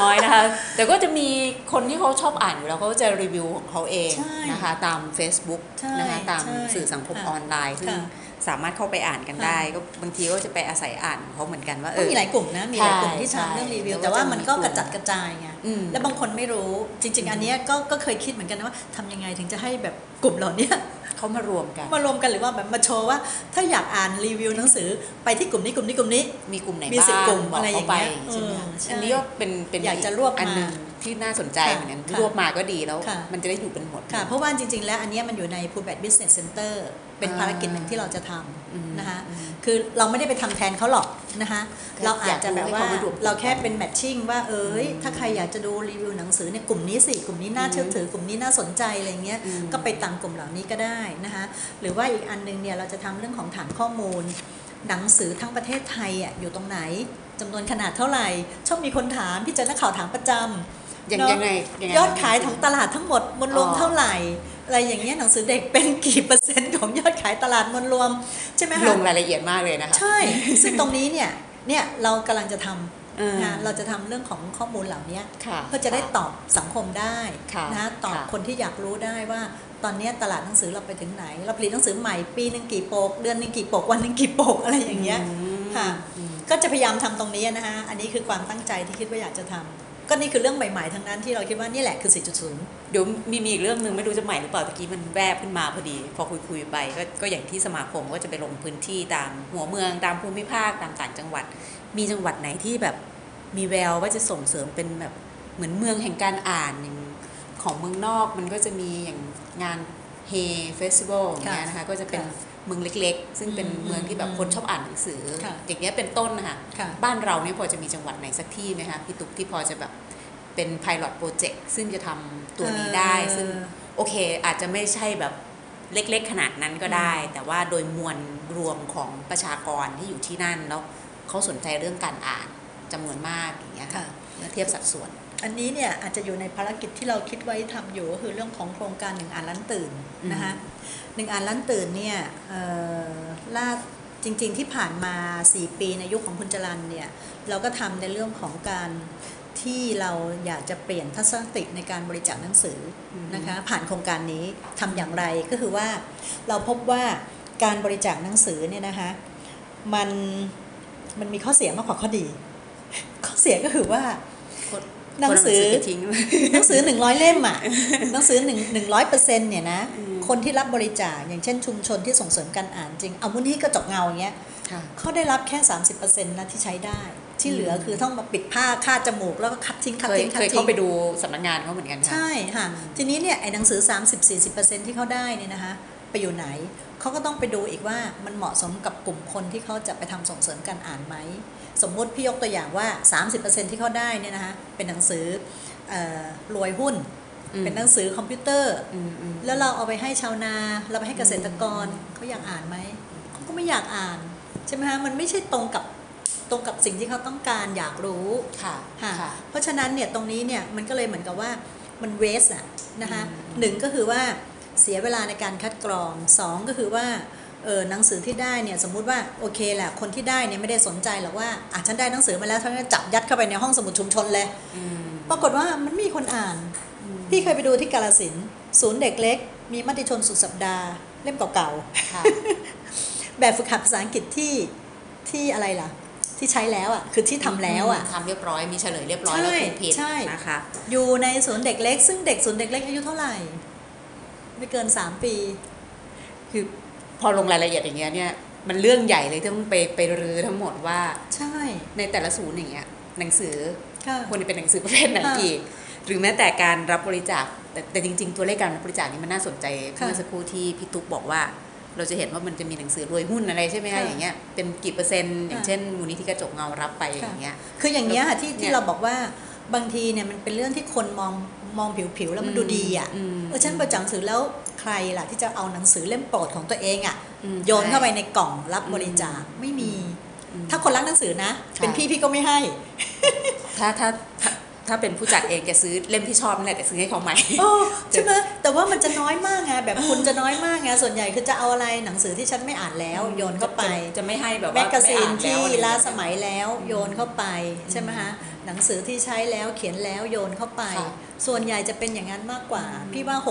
น้อยนะคะ แต่ก็จะมีคนที่เขาชอบอ่านอยู่แล้วเขาก็จะรีวิวของเขาเองใช่นะคะตาม Facebook ใช่นะคะตามใช่สื่อสังคมค่ะออนไลน์ซึ่งค่ะ สามารถเข้าไปอ่านกันค่ะได้ ก็บางทีก็จะไปอาศัยอ่านของเขาเหมือนกันว่าเอก็อมีหลายกลุ่มนะมีหลายกลุ่มใช่ที่ทำเรื่องรีวิวใช่แต่ว่ามันก็แต่ว่าจะมีกระจัดกระจายไงอืมแล้วบางคนไม่รู้จริง ๆ อันเนี้ยก็ก็เคยคิดเหมือนกันนะว่าทำยังไงถึงจะให้แบบกลุ่มเหล่าเนี้ยเขามารวมกัน มารวมกันหรือว่าแบบมาโชว์ว่าถ้าอยากอ่านรีวิวหนังสือไปที่กลุ่มนี้กลุ่มนี้กลุ่มนี้มีกลุ่มไหนมีบ้างสิบกลุ่มบอกอะไรอเขาย่างไปเงี้ยใช่ไหมคะเออใช่อันนี้ก็เป็นเป็นอยากจะรวบอันมาหนึ่ง ที่น่าสนใจค่ะเหมือนกันค่ะรวบมาก็ดีแล้วค่ะมันจะได้อยู่เป็นหมวดค่ะ เพราะว่าจริง ๆ แล้วอันเนี้ยมันอยู่ใน p u b e t Business Center เป็นอ่าภารกิจหนึ่งที่เราจะทอืมำนะคะอืมคือเราไม่ได้ไปทำแทนเขาหรอกนะคะแค่เราอาจจะแบบว่าอยากรู้ให้เขามารวมกลุ่มเราแค่เป็นแมทชิ่งว่าเอ้ยถ้าใครอยากจะดูรีวิวหนังสือเนี่ยกลุ่มนี้สิกลุ่มนี้น่าเชื่อถือกลุ่มนี้น่าสนใจอะไรเงี้ยอืมก็ไปตามกลุ่มเหล่านี้ก็ได้นะคะหรือว่าอีกอันนึงเนี่ยเราจะทำเรื่องของฐานข้อมูล หนังสือทั้งประเทศไทยอะอยู่ตรงไหนจำนวนขนาดเท่าไหร่ชอบมีคนถามพี่เจอนักข่าวถามประจำยังเนอะยังไงยังไงยอดขายของตลาดทั้งหมดมวลรวมอ๋อเท่าไหร่ อะไรอย่างเงี้ยหนังสือเด็กเป็นกี่เปอร์เซ็นต์ของยอดขายตลาดมวลรวม ใช่ไหมลคะงรายละเอียดมากเลยนะคะใช่ซึ่งตรงนี้เนี่ยเนี่ยเรากำลังจะทเออำนะเราจะทำเรื่องของข้อมูลเหล่านี้ค่ะเพื่อจะได้ตอบสังคมได้ค่ะนะตอบค่ะคนที่อยากรู้ได้ว่าตอนเนี้ยตลาดหนังสือเราไปถึงไหน เราผลิตหนังสือใหม่ปีหนึ่งกี่ปก เดือนหนึ่งกี่ปก วันหนึ่งกี่ปกอะไรอย่างเงี้ยอืมค่ะอืมก็จะพยายามทำตรงนี้นะคะอันนี้คือความตั้งใจที่คิดว่าอยากจะทำ ก็นี่คือเรื่องใหม่ๆทั้งนั้นที่เราคิดว่านี่แหละคือ 4.0 เดี๋ยวมีมีอีกเรื่องหนึ่งไม่รู้จะใหม่หรือเปล่าตะกี้มันแวบขึ้นมาพอดี พอคุยๆไปก็ก็อย่างที่สมาคมก็จะไปลงพื้นที่ตามหัวเมืองตามภูมิภาคตามต่างจังหวัด มีจังหวัดไหนที่แบบมีแววว่าจะส่งเสริมเป็นแบบเหมือนเมืองแห่งการอ่านอย่างของเมืองนอกมันก็จะมีอย่างงานเฮเฟสติวัลอย่างเงี้ยนะคะก็จะเป็น เมืองเล็ก ๆ ซึ่งเป็นอืมเมืองที่แบบอืมคนชอบอ่านหนังสือค่ะอย่างเงี้ยเป็นต้นนะคะค่ะบ้านเราเนี่ยพอจะมีจังหวัดไหนสักที่ไหมคะพี่ตุ๊กที่พอจะแบบเป็น pilot project ซึ่งจะทำตัวนี้ได้เอ่อซึ่งโอเคอาจจะไม่ใช่แบบเล็ก ๆ ขนาดนั้นก็ได้ แต่ว่าโดยมวลรวมของประชากรที่อยู่ที่นั่น แล้วเขาสนใจเรื่องการอ่านจำนวนมากอย่างเงี้ยค่ะค่ะเมื่อเทียบสัดส่วนอันนี้เนี่ยอาจจะอยู่ในภารกิจที่เราคิดไว้ทำอยู่ก็คือเรื่องของโครงการหนึ่งอ่านล้านตื่นอืมนะคะ หนึ่งอ่านล้านตื่นเนี่ยเอ่อล่าจริงๆที่ผ่านมา 4 ปีในยุคของคุณจรันเนี่ยเราก็ทำในเรื่องของการที่เราอยากจะเปลี่ยนทัศนคติในการบริจาคหนังสืออมนะคะผ่านโครงการนี้ทำอย่างไรก็คือว่าเราพบว่าการบริจาคหนังสือเนี่ยนะคะมันมันมีข้อเสียมากกว่าข้อดี ข้อเสียก็คือว่าคน หนังสือคนเาไปทิ้งหนังสือหนึ่งร้อยเล่มอะหนังสือหนึ่งหนึ่งร้อยเปอร์เซ็นต์เนี่ยนะอืมคนที่รับบริจาคอย่างเช่นชุมชนที่ส่งเสริมการอ่านจริง เอามูลที่กระจกเงาอย่างเงี้ยค่ะเขาได้รับแค่30%นะที่ใช้ได้ที่เหลือคือต้องมาปิดผ้าคาดจมูกแล้วก็คัดทิ้งคัดเคยทิ้งคัดเคยทิ้เข้างไปดูสำนักงานเขาเหมือนกันค่ะใช่ค่ะทีนี้เนี่ยไอ้หนังสือ 30-40%ที่เขาได้เนี่ยนะคะไปอยู่ไหน เขาก็ต้องไปดูอีกว่ามันเหมาะสมกับกลุ่มคนที่เขาจะไปทำส่งเสริมการอ่านไหม สมมุติพี่ยกตัวอย่างว่า 30%ที่เขาได้เนี่ยนะคะเป็นหนังสือเอ่อรวยหุ้นอืมเป็นหนังสือคอมพิวเตอร์อืมอืมแล้วเราเอาไปให้ชาวนา เราไปให้เกษตรกรเขาอยากอ่านไหมเขาก็ไม่อยากอ่านใช่ไหมคะมันไม่ใช่ตรงกับตรงกับสิ่งที่เขาต้องการอยากรู้ค่ะค่ะค่ะเพราะฉะนั้นเนี่ยตรงนี้เนี่ยมันก็เลยเหมือนกับว่ามันเวสอะนะคะอืมหนึ่งก็คือว่า เสียเวลาในการคัดกรองสองก็คือว่าเออหนังสือที่ได้เนี่ยสมมุติว่าโอเคแหละคนที่ได้เนี่ยไม่ได้สนใจหรอกว่าอะฉันได้หนังสือมาแล้วฉันก็จับยัดเข้าไปในห้องสมุดชุมชนเลยอืมปรากฏว่ามันไม่มีคนอ่านพี่เคยไปดูที่กาลสินธุ์ศูนย์เด็กเล็ก มีมติชนสุดสัปดาห์ เล่มเก่าค่ะๆแบบฝึกหัดภาษาอังกฤษที่ที่อะไรล่ะ ที่ใช้แล้วอะคือที่ทำแล้วอะทำเรียบร้อยมีเฉลยเรียบร้อยใช่แล้วถูกผิดใช่นะคะอยู่ในศูนย์เด็กเล็ก ซึ่งเด็กศูนย์เด็กเล็กอายุเท่าไหร่ ไม่เกินสามปี คือพอลงรายละเอียดอย่างเงี้ยเนี่ยมันเรื่องใหญ่เลยที่ต้องไปไปรื้อทั้งหมดว่าใช่ในแต่ละศูนย์อย่างเงี้ยหนังสือค่ะควรจะเป็นหนังสือประเภทไหนค่ะอีกหรือแม้แต่การรับบริจาคแต่แต่จริง ๆ ตัวเลขการรับบริจาคนี่มันน่าสนใจค่ะเมื่อสักครู่ที่พี่ตุ๊กบอกว่า เราจะเห็นว่ามันจะมีหนังสือรวยหุ้นอะไรใช่ไหมคะค่ะอย่างเงี้ยเป็นกี่เปอร์เซ็นต์อย่างค่ะเช่นมูลนิธิกระจกเงารับไปอย่างเงี้ยคืออย่างเงี้ยค่ะที่เนี่ยที่เราบอกว่าบางทีเนี่ยมันเป็นเรื่องที่คนมอง มองผิวๆแล้วมันดูดีอะอืมเออฉันบริจาคหนังสือแล้วใครล่ะที่จะเอาหนังสือเล่มโปรดของตัวเองอะอืมโยนเข้าไปในกล่องรับอืมบริจาคไม่มีอืมถ้าคนรักหนังสือนะใช่เป็นพี่พี่ก็ไม่ให้ ถ้าถ้าถ้าถ้าเป็นผู้จัดเองจะซื้อเล่มที่ชอบนั่นแหละแต่ซื้อให้เขาใหม่โอ้ใช่ไหมแต่ว่ามันจะน้อยมากไงแบบคุณจะน้อยมากไงส่วนใหญ่คือจะเอาอะไรหนังสือที่ฉันไม่อ่านแล้ว โยนเข้าไป จะจะไม่ให้แบบว่าแมกกาซีนไม่ที่อ่แล้วอะไรล้าเงี้ยสมัยแล้วโยนเข้าไปใช่ไหมฮะ หนังสือที่ใช้แล้วเขียนแล้วโยนเข้าไปค่ะส่วนใหญ่จะเป็นอย่างนั้นมากกว่า พี่ว่า 60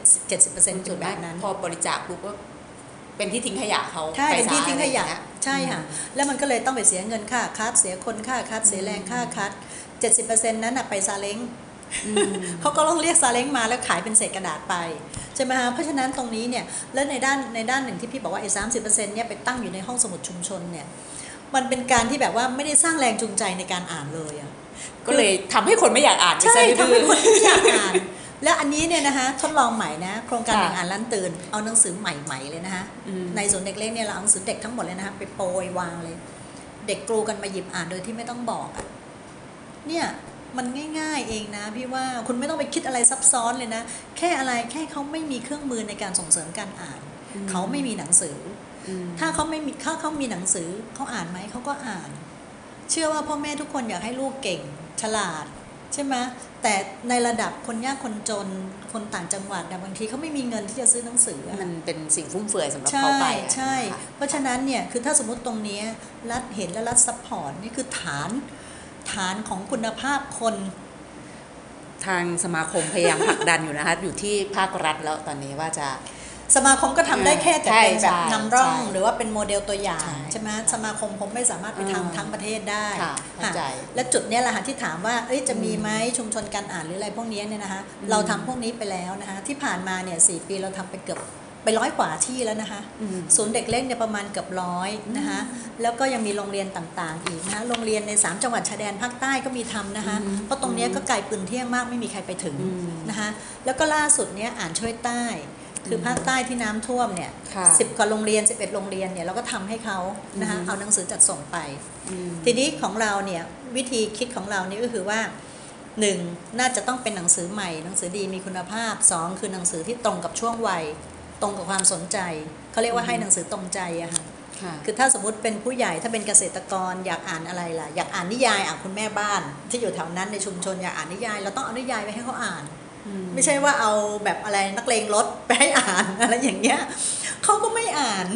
70ถูกไหมแบบนั้น พอบริจาคปุ๊บก็เป็นที่ทิ้งขยะเขาใช่เป็นที่ไฟฟ้าทิ้งขยะอไรอาเยใช่ค่ะ แล้วมันก็เลยต้องไปเสียเงินค่าคัดเสียคนค่าคัดเสียแรงค่าคัด 70%นั้นน่ะไปซาเล้งอืมเขาก็ต้องเรียกซาเล้งมาแล้วขายเป็นเศษกระดาษไปใช่ไหมคะเพราะฉะนั้นตรงนี้เนี่ย แล้วในด้านในด้านหนึ่งที่พี่บอกว่าไอ้สามสิบเปอร์เซ็นต์เนี่ยไปตั้งอยู่ในห้องสมุดชุมชนเนี่ย มันเป็นการที่แบบว่าไม่ได้สร้างแรงจูงใจในการอ่านเลยอะก็เลยทำให้คนไม่อยากอ่านใช่ไปซะทำให้ดื้อคนไม่อยากอ่าน แล้วอันนี้เนี่ยนะคะทดลองใหม่นะโครงการค่ะหนึ่งอ่านล้านตื่นเอาหนังสือใหม่ๆเลยนะคะอืมในศูนย์เด็กเล็กเนี่ยเราเอาหนังสือเด็กทั้งหมดเลยนะคะไปโปรยวางเลย เด็กกรูกันมาหยิบอ่านโดยที่ไม่ต้องบอกอะเนี่ยมันง่าย ๆ เองนะพี่ว่าคุณไม่ต้องไปคิดอะไรซับซ้อนเลยนะ แค่อะไรแค่เขาไม่มีเครื่องมือในการส่งเสริมการอ่านอืมเขาไม่มีหนังสืออืม ถ้าเขาไม่มีถ้าเขามีหนังสือเขาอ่านไหมเขาก็อ่าน เชื่อว่าพ่อแม่ทุกคนอยากให้ลูกเก่งฉลาดใช่ไหมแต่ในระดับคนยากคนจนคนต่างจังหวัดนะบางทีเขาไม่มีเงินที่จะซื้อหนังสืออะมันเป็นสิ่งฟุ่มเฟือยสำหรับใช่เขาไปอะใช่ค่ะเพราะฉะนั้นเนี่ยคือถ้าสมมติตรงเนี้ยรัฐเห็นและรัฐ support นี่คือฐานฐานของคุณภาพคนทางสมาคมพยายามผลักดันอยู่นะคะอยู่ที่ภาครัฐแล้วตอนนี้ว่าจะ สมาคมก็ทำได้แค่แต่ใช่เป็นแบบใช่นำร่องใช่หรือว่าเป็นโมเดลตัวอย่างใช่ใช่ไหมสมาคมคงไม่สามารถไปอืมทำทั้งประเทศได้ค่ะเข้าใจและจุดเนี้ยแหละค่ะที่ถามว่าเอ้ยจะมีไหมชุมชนการอ่านหรืออะไรพวกเนี้ยเนี่ยนะคะเราทำพวกนี้ไปแล้วนะคะที่ผ่านมาเนี่ยสปีเราทำไปเกือบไปร้อยกว่าที่แล้วนะคะอืมศูนย์เด็กเล็กเนี่ยประมาณเกือบร้อยนะคะแล้วก็ยังมีโรงเรียนต่างๆ อีกนะคะโรงเรียนใน 3 จังหวัดชายแดนภาคใต้ก็มีทำนะคะอืมเพราะตรงเนี้ยก็ไกลปืนเที่ยงมากไม่มีใครไปถึงอืมนะคะแล้วก็ล่าสุดเนี่ยอ่านช่วยใต้ คือภาคใต้ที่น้ำท่วมเนี่ยค่ะสิบกว่าโรงเรียน11โรงเรียนเนี่ยเราก็ทำให้เขานะคะอืมเอาหนังสือจัดส่งไปอืมทีนี้ของเราเนี่ยวิธีคิดของเรานี่ก็คือว่าหนึ่งน่าจะต้องเป็นหนังสือใหม่ หนังสือดีมีคุณภาพสองคือหนังสือที่ตรงกับช่วงวัย ตรงกับความสนใจเขาเรียกว่าให้หนังสือตรงใจอะค่ะค่ะคือถ้าสมมติเป็นผู้ใหญ่ถ้าเป็นเกษตรกรอยากอ่านอะไรล่ะ อยากอ่านนิยายอ่านคุณแม่บ้าน ที่อยู่แถวนั้นในชุมชนอยากอ่านนิยาย เราต้องเอานิยายไปให้เขาอ่าน ไม่ใช่ว่าเอาแบบอะไรนักเลงรถไปให้อ่านอะไรอย่างเงี้ยเขาก็ไม่อ่าน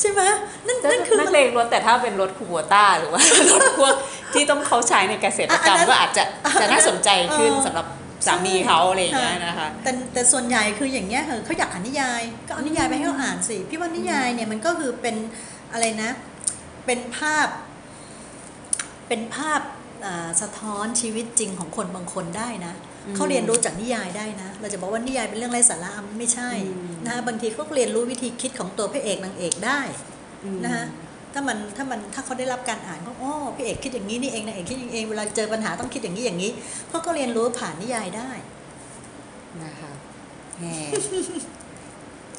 ใช่ไหมนั่นนั่นคือนักเลงรถแต่ถ้าเป็นรถคูโบต้าหรือว่ารถพวกที่ต้องเขาใช้ในเกษตรกรรมอะอันนั้นก็อาจจะจะน่าสนใจขึ้นเออสำหรับสามีเขาอะไรอย่างเงี้ยนะคะ แต่แต่ส่วนใหญ่คืออย่างเงี้ยเออเขาอยากอ่านนิยาย ก็เอานิยายไปให้เขาอ่านสิ พี่ว่านิยายเนี่ยมันก็คือเป็นอะไรนะ เป็นภาพ เป็นภาพอ่าสะท้อนชีวิตจริงของคนบางคนได้นะอืม เขาเรียนรู้จากนิยายได้นะ เราจะบอกว่านิยายเป็นเรื่องไร้สาระมันไม่ใช่อืมนะคะบางทีเขาก็เรียนรู้วิธีคิดของตัวพระเอกนางเอกได้นะคะถ้ามันถ้ามันถ้าเขาได้รับการอ่านเขาอ๋อพี่เอกคิดอย่างนี้นี่เองนางเอกคิดอย่างนี้เองเวลาเจอปัญหาต้องคิดอย่างนี้อย่างนี้เขาก็เรียนรู้ผ่านนิยายได้นะคะแหม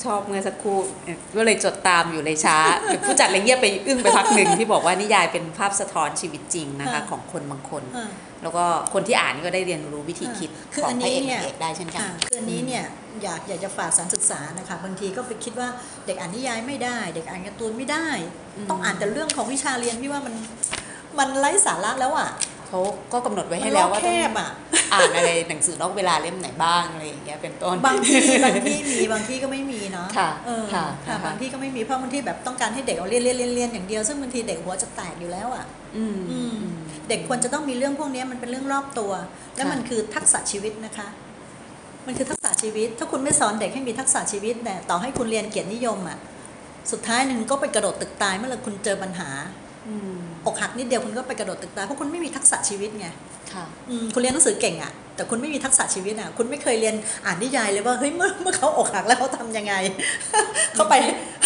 ชอบเมื่อสักครู่เอ่อก็เลยจดตามอยู่เลยช้า ผู้จัดเลยเงียบไปอึ้งไปพักหนึ่งที่บอกว่านิยายเป็นภาพสะท้อนชีวิตจริงนะคะค่ะของคนบางคนอ่าแล้วก็คนที่อ่านก็ได้เรียนรู้วิธีคิดคือขออังนพระนี้เอกเนี่ยนางเอกได้เช่นกันอ่าคืออันนี้เนี่ยอยากอยากจะฝากสารศึกษานะคะ บางทีก็ไปคิดว่าเด็กอ่านนิยายไม่ได้ เด็กอ่านการ์ตูนไม่ได้อืมต้องอ่านแต่เรื่องของวิชาเรียนพี่ว่ามันมันไร้สาระแล้วอะ เขาก็กำหนดไว้มัให้นแล้วโลกว่าแคต้องบอะอ่านอะไรหนังสือนอกเวลาเล่มไหนบ้างอะไรอย่างเงี้ยเป็นต้นบางที่บางที่มีบางที่ก็ไม่มีเนาะค่ะเออค่ะค่ะนะคะบางที่ก็ไม่มีเพราะบางที่แบบต้องการให้เด็กเอาเรียนเรียนเรียนเรียนอย่างเดียวซึ่งบางทีเด็กหัวจะแตกอยู่แล้วอะอืมอืมเด็กควรจะต้องมีเรื่องพวกนี้มันเป็นเรื่องรอบตัว และค่ะมันคือทักษะชีวิตนะคะ มันคือทักษะชีวิต ถ้าคุณไม่สอนเด็กให้มีทักษะชีวิตเนี่ยต่อให้คุณเรียนเกียรตินิยมอะสุดท้ายหนึ่งก็ไปกระโดดตึกตายเมื่อไหรคุณเจอปัญหา อืมอกหักนิดเดียวคุณก็ไปกระโดดตึกตายเพราะคุณไม่มีทักษะชีวิตไงค่ะอืมคุณเรียนหนังสือเก่งอะแต่คุณไม่มีทักษะชีวิตอะคุณไม่เคยเรียนอ่านนิยายเลยว่าเฮ้ยเมื่อเมื่อเขาอกหักแล้วเขาทำยังไง เขาไป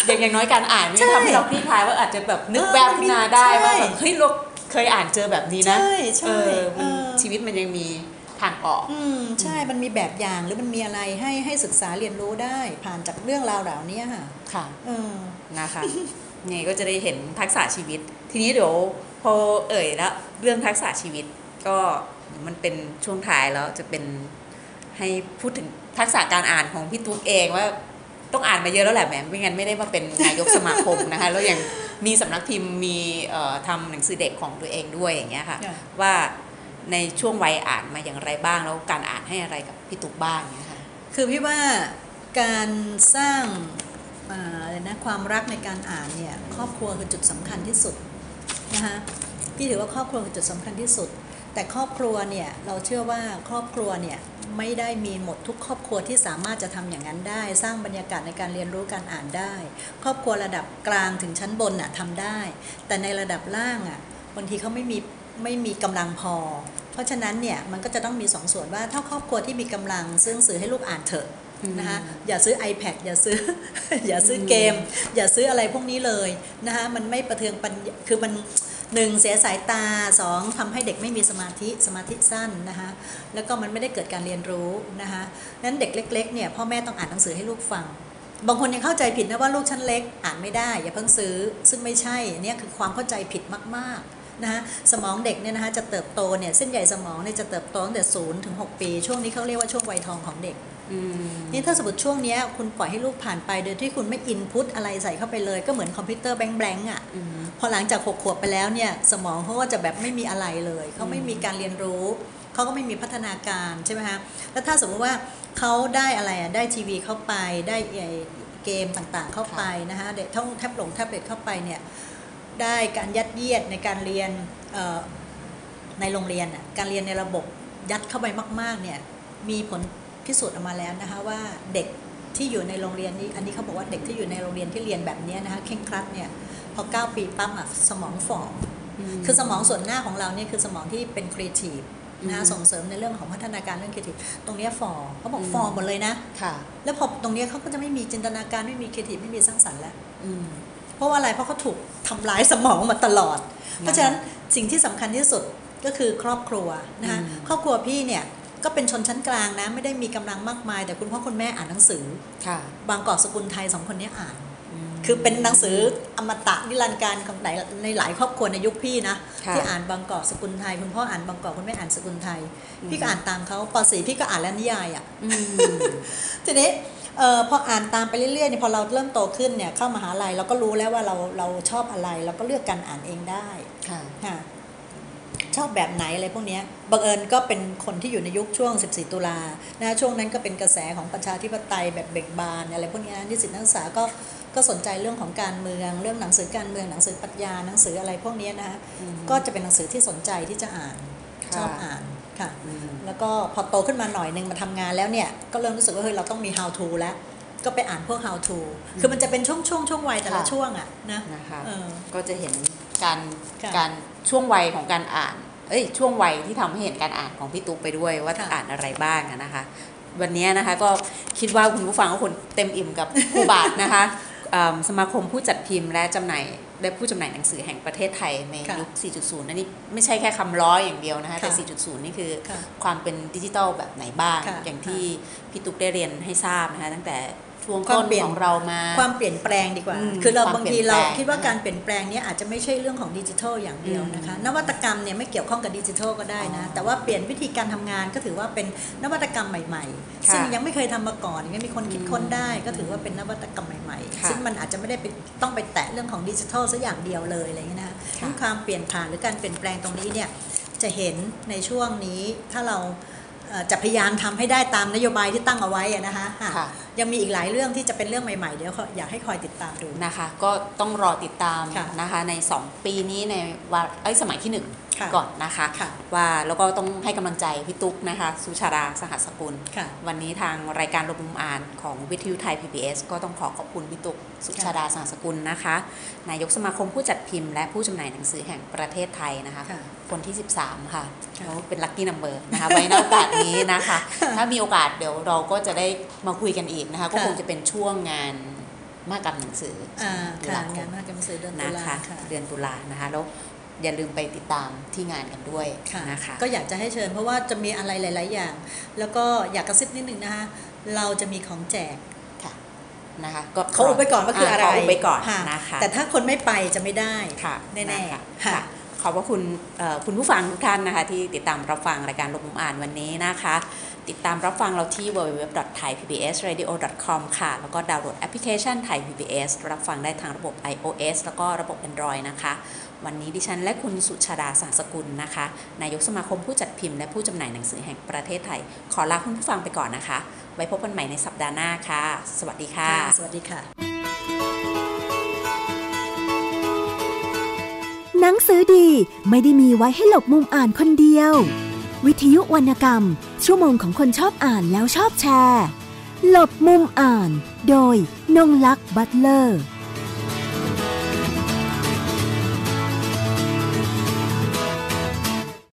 เด็กอย่างน้อยการอ่านนี่ใช่ทำให้เราคลี่คลายว่าอาจจะแบบนึกเออแวบขึ้นมาได้ใช่ว่าแบบเฮ้ยเราเคยอ่านเจอแบบนี้นะใช่ใช่เออมันเออชีวิตมันยังมีทางออกอืมใช่มันมีแบบอย่างหรือมันมีอะไรให้ให้ศึกษาเรียนรู้ได้ ผ่านจากเรื่องราวเหล่านี้ค่ะค่ะเออนะคะนี่ก็จะได้เห็นทักษะชีวิต ทีนี้เดี๋ยวพอเอ่ยแล้วเรื่องทักษะชีวิตก็มันเป็นช่วงท้ายแล้วจะเป็นให้พูดถึงทักษะการอ่านของพี่ตุ๊กเองว่าต้องอ่านมาเยอะแล้วแหละแหมไม่งั้นไม่ได้มาเป็นนายกสมาคมนะคะ แล้วยังมีสำนักพิมพ์มีเอ่อทำหนังสือเด็กของตัวเองด้วยอย่างเงี้ยค่ะค่ะ ว่าในช่วงวัยอ่านมาอย่างไรบ้างแล้วการอ่านให้อะไรกับพี่ตุ๊กบ้างเนี่ยค่ะคือพี่ว่าการสร้างอ่าอะไรนะความรักในการอ่านเนี่ยครอบครัวคือจุดสำคัญที่สุด นะคะพี่ถือว่าครอบครัวคือจุดสำคัญที่สุด แต่ครอบครัวเนี่ยเราเชื่อว่าครอบครัวเนี่ยไม่ได้มีหมดทุกครอบครัวที่สามารถจะทำอย่างนั้นได้ สร้างบรรยากาศในการเรียนรู้การอ่านได้ ครอบครัวระดับกลางถึงชั้นบนน่ะทำได้ แต่ในระดับล่างอะบางทีเขาไม่มีไม่มีกำลังพอ เพราะฉะนั้นเนี่ยมันก็จะต้องมีสองส่วนว่าถ้าครอบครัวที่มีกำลังซื้อหนังสื่อให้ลูกอ่านเถอะ นะคะอย่าซื้อ iPad อย่าซื้อ อย่าซื้อเกม อย่าซื้ออะไรพวกนี้เลยนะคะมันไม่ประเทืองปัญญาคือมันหนึ่งเสียสายตาสองทำให้เด็กไม่มีสมาธิสมาธิสั้นนะคะแล้วก็มันไม่ได้เกิดการเรียนรู้นะคะนั้นเด็กเล็กๆเนี่ยพ่อแม่ต้องอ่านหนังสือให้ลูกฟัง บางคนยังเข้าใจผิดนะว่าลูกชั้นเล็กอ่านไม่ได้ อย่าเพิ่งซื้อซึ่งไม่ใช่เนี่ยคือความเข้าใจผิดมากๆนะคะสมองเด็กเนี่ยนะคะจะเติบโตเนี่ยเส้นใยสมองเนี่ยจะเติบโตตั้งแต่ศูนย์ถึงหกปี ช่วงนี้เขาเรียกว่าช่วงวัยทองของเด็กอืม นี่ถ้าสมมติช่วงเนี้ยคุณปล่อยให้ลูกผ่านไปโดยที่คุณไม่ input อะไรใส่เข้าไปเลย ก็เหมือนคอมพิวเตอร์ blank ๆอะอืมพอหลังจากหกขวบไปแล้วเนี่ย สมองเขาก็จะแบบไม่มีอะไรเลย เขาไม่มีการเรียนรู้เขาก็ไม่มีพัฒนาการใช่ไหมคะแล้วถ้าสมมติว่าเขาได้อะไรอะได้ทีวีเข้าไปได้ไอ้เกมต่างๆเข้าไปนะคะเด็กท่องแท็บหลงแท็บเล็ตเข้าไปเนี่ยได้การยัดเยียดในการเรียนเอ่อในโรงเรียนอะการเรียนในระบบยัดเข้าไปมาก ๆเนี่ยมีผล พิสูจน์ออกมาแล้วนะคะว่าเด็กที่อยู่ในโรงเรียนนี้ อันนี้เขาบอกว่าเด็กที่อยู่ในโรงเรียนที่เรียนแบบเนี้ยนะคะเคร่งครัดเนี่ยพอ 9 ปีปั๊บอะสมองฝ่อคือสมองส่วนหน้าของเราเนี่ยคือสมองที่เป็นครีเอทีฟนะคะอืมส่งเสริมในเรื่องของพัฒนาการเรื่องครีเอทีฟตรงเนี้ยฟอร์เขาบอกอืมฟอร์หมดเลยนะค่ะ แล้วพอตรงเนี้ยเขาก็จะไม่มีจินตนาการไม่มีครีเอทีฟไม่มีสร้างสรรค์แล้วอืมเพราะว่าอะไรเพราะเขาถูกทำร้ายสมองมาตลอดนะคะเพราะฉะนั้นสิ่งที่สำคัญที่สุดก็คือครอบครัวนะคะอืมครอบครัวพี่เนี่ย ก็เป็นชนชั้นกลางนะ ไม่ได้มีกำลังมากมาย แต่คุณพ่อคุณแม่อ่านหนังสือค่ะ บางกอกสกุลไทยสองคนเนี้ยอ่านมคือเป็นหนังสืออมตะนิรันดร์การของหลายในหลายครอบครัวในยุคพี่นะค่ะที่อ่านบางกอกสกุลไทย คุณพ่ออ่านบางกอกคุณแม่อ่านสกุลไทยอืมพี่ก็อ่านตามเขาปสี่พี่ก็อ่านแล้วนิยายอะอืมทีนี้เอ่อพออ่านตามไปเรื่อยๆเนี่ยพอเราเริ่มโตขึ้นเนี่ยเข้ามหาลัยเราก็รู้แล้วว่าเราเราชอบอะไร เราก็เลือกการอ่านเองได้ค่ะค่ะ ชอบแบบไหนอะไรพวกเนี้ยบังเอิญก็เป็นคนที่อยู่ในยุคช่วง 14 ตุลานะช่วงนั้นก็เป็นกระแสของประชาธิปไตยแบบเบ่งบานอะไรพวกเนี้ยนิสิตนักศึกษาก็ก็สนใจเรื่องของการเมือง เรื่องหนังสือการเมืองหนังสือปรัชญาหนังสืออะไรพวกเนี้ยนะคะอืมก็จะเป็นหนังสือที่สนใจที่จะอ่านค่ะชอบอ่านค่ะอืมแล้วก็พอโตขึ้นมาหน่อยนึงมาทำงานแล้วเนี่ยก็เริ่มรู้สึกว่าเฮ้ยเราต้องมี how to แล้วก็ไปอ่านพวก how to คือมันจะเป็นช่วงช่วงช่วงวัยแต่ละค่ะช่วงอะนะนะคะเออก็จะเห็นการค่ะการ ช่วงวัยของการอ่าน เออ้ย ช่วงวัยที่ทำให้เห็นการอ่านของพี่ตุ๊กไปด้วยว่าค่ะอ่านอะไรบ้างอะนะคะ วันนี้นะคะก็คิดว่าคุณผู้ฟังก็คนเต็มอิ่มกับครูบาทนะคะเอิ่มสมาคมผู้จัดพิมพ์และจำหน่ายและผู้จำหน่ายหนังสือแห่งประเทศไทยในค่ะยุค 4.0อันนี้ไม่ใช่แค่คำล้ออย่างเดียวนะคะ แต่ค่ะ4.0 นี่คือค่ะความเป็นดิจิทัลแบบไหนบ้างค่ะอย่างที่พี่ตุ๊กได้เรียนให้ทราบนะคะตั้งแต่ ช่วงควาต้มนเปลี่ยนของเรามา ความเปลี่ยนแปลงดีกว่าอืมคือเราความบางทีเปลี่ยนเราแปลงคิดว่าการเปลี่ยนแปลงเนี้อาจจะไม่ใช่เรื่องของดิจิทัลอย่างเดียวนะคะอืมนวัตกรรมเนี่ยไม่เกี่ยวข้องกับดิจิทัลก็ได้นะอ๋อแต่ว่าเปลี่ยนวิธีการทำงานก็ถือว่าเป็นนวัตกรรมใหม่ๆค่ะซึ่งยังไม่เคยทำมาก่อนยังมีคนคิดค้นได้ ก็ถือว่าเป็นนวัตกรรมใหม่ค่ะๆซึ่งมันอาจจะไม่ได้ไปต้องไปแตะเรื่องของดิจิทัลซะอย่างเดียวเลยอะไรเงี้ยนะคะค่ะความเปลี่ยนผ่านหรือการเปลี่ยนแปลงตรงนี้เนี่ยจะเห็นในช่วงนี้ถ้าเราเอ่อจะพยายามทำให้ได้ตามนโยบายที่ตั้งเอาไว้อะนะคะอะค่ะ ยังมีอีกหลายเรื่องที่จะเป็นเรื่องใหม่ๆ เดี๋ยวอยากให้คอยติดตามดูนะคะ ก็ต้องรอติดตามค่ะนะคะใน 2 ปีนี้ในวาเอ้ยสมัยที่ค่ะ1ก่อนนะคะค่ะว่าแล้วก็ต้องให้กำลังใจพี่ตุ๊กนะคะสุชาดาสหัสกุลค่ะวันนี้ทางรายการระบุมอ่านของวิทยุไทย PBS ก็ต้องขอขอบคุณพี่ตุ๊กสุชาดาสหัสกุลนะคะ นายกสมาคมผู้จัดพิมพ์และผู้จำหน่ายหนังสือแห่งประเทศไทยนะคะค่ะคนที่ 13 ค่ะค่ะแล้วเป็นลัคกี้นัมเบอร์นะคะไว้ในโอกาสนี้นะคะ ถ้ามีโอกาสเดี๋ยวเราก็จะได้มาคุยกันอีกนะคะ ก็ค่ะคงจะเป็นช่วงงานมากกับหนังสืออ่าตุค่ะลาคงานมมหกรรมสื่อเดือนตุนะลาคะค่ะเดือนตุลานะคะแล้วอย่าลืมไปติดตามที่งานกันด้วยค่ะนะคะก็อยากจะให้เชิญเพราะว่าจะมีอะไรหลาย ๆ อย่าง แล้วก็อยากกระซิบนิดนึงนะคะเราจะมีของแจกค่ะนะคะก็เขาอุบไปก่อนว่าคืออะไรขอุบไปก่อนค่ะนะคะแต่ถ้าคนไม่ไปจะไม่ได้ค่ะแน่นะคะๆค่ะขอบพระคุณเอ่อคุณผู้ฟังทุกท่านนะคะ ที่ติดตามรับฟังรายการลงมุมอ่านวันนี้นะคะ ติดตามรับฟังเราที่ www.thaipbsradio.com ค่ะ แล้วก็ดาวน์โหลดแอปพลิเคชัน Thai PBS รับฟังได้ทางระบบ iOS แล้วก็ระบบ Android นะคะ วันนี้ดิฉันและคุณสุชาดาสาสกุลนะคะ นายกสมาคมผู้จัดพิมพ์และผู้จำหน่ายหนังสือแห่งประเทศไทย ขอลาคุณผู้ฟังไปก่อนนะคะ ไว้พบกันใหม่ในสัปดาห์หน้าค่ะ สวัสดีค่ะ สวัสดีค่ะ หนังสือดีไม่ได้มีไว้ให้หลบมุมอ่านคนเดียว วิทยุวรรณกรรม ชั่วโมงของคนชอบอ่านแล้วชอบแชร์ หลบมุมอ่าน โดยนงลักษ์บัตเลอร์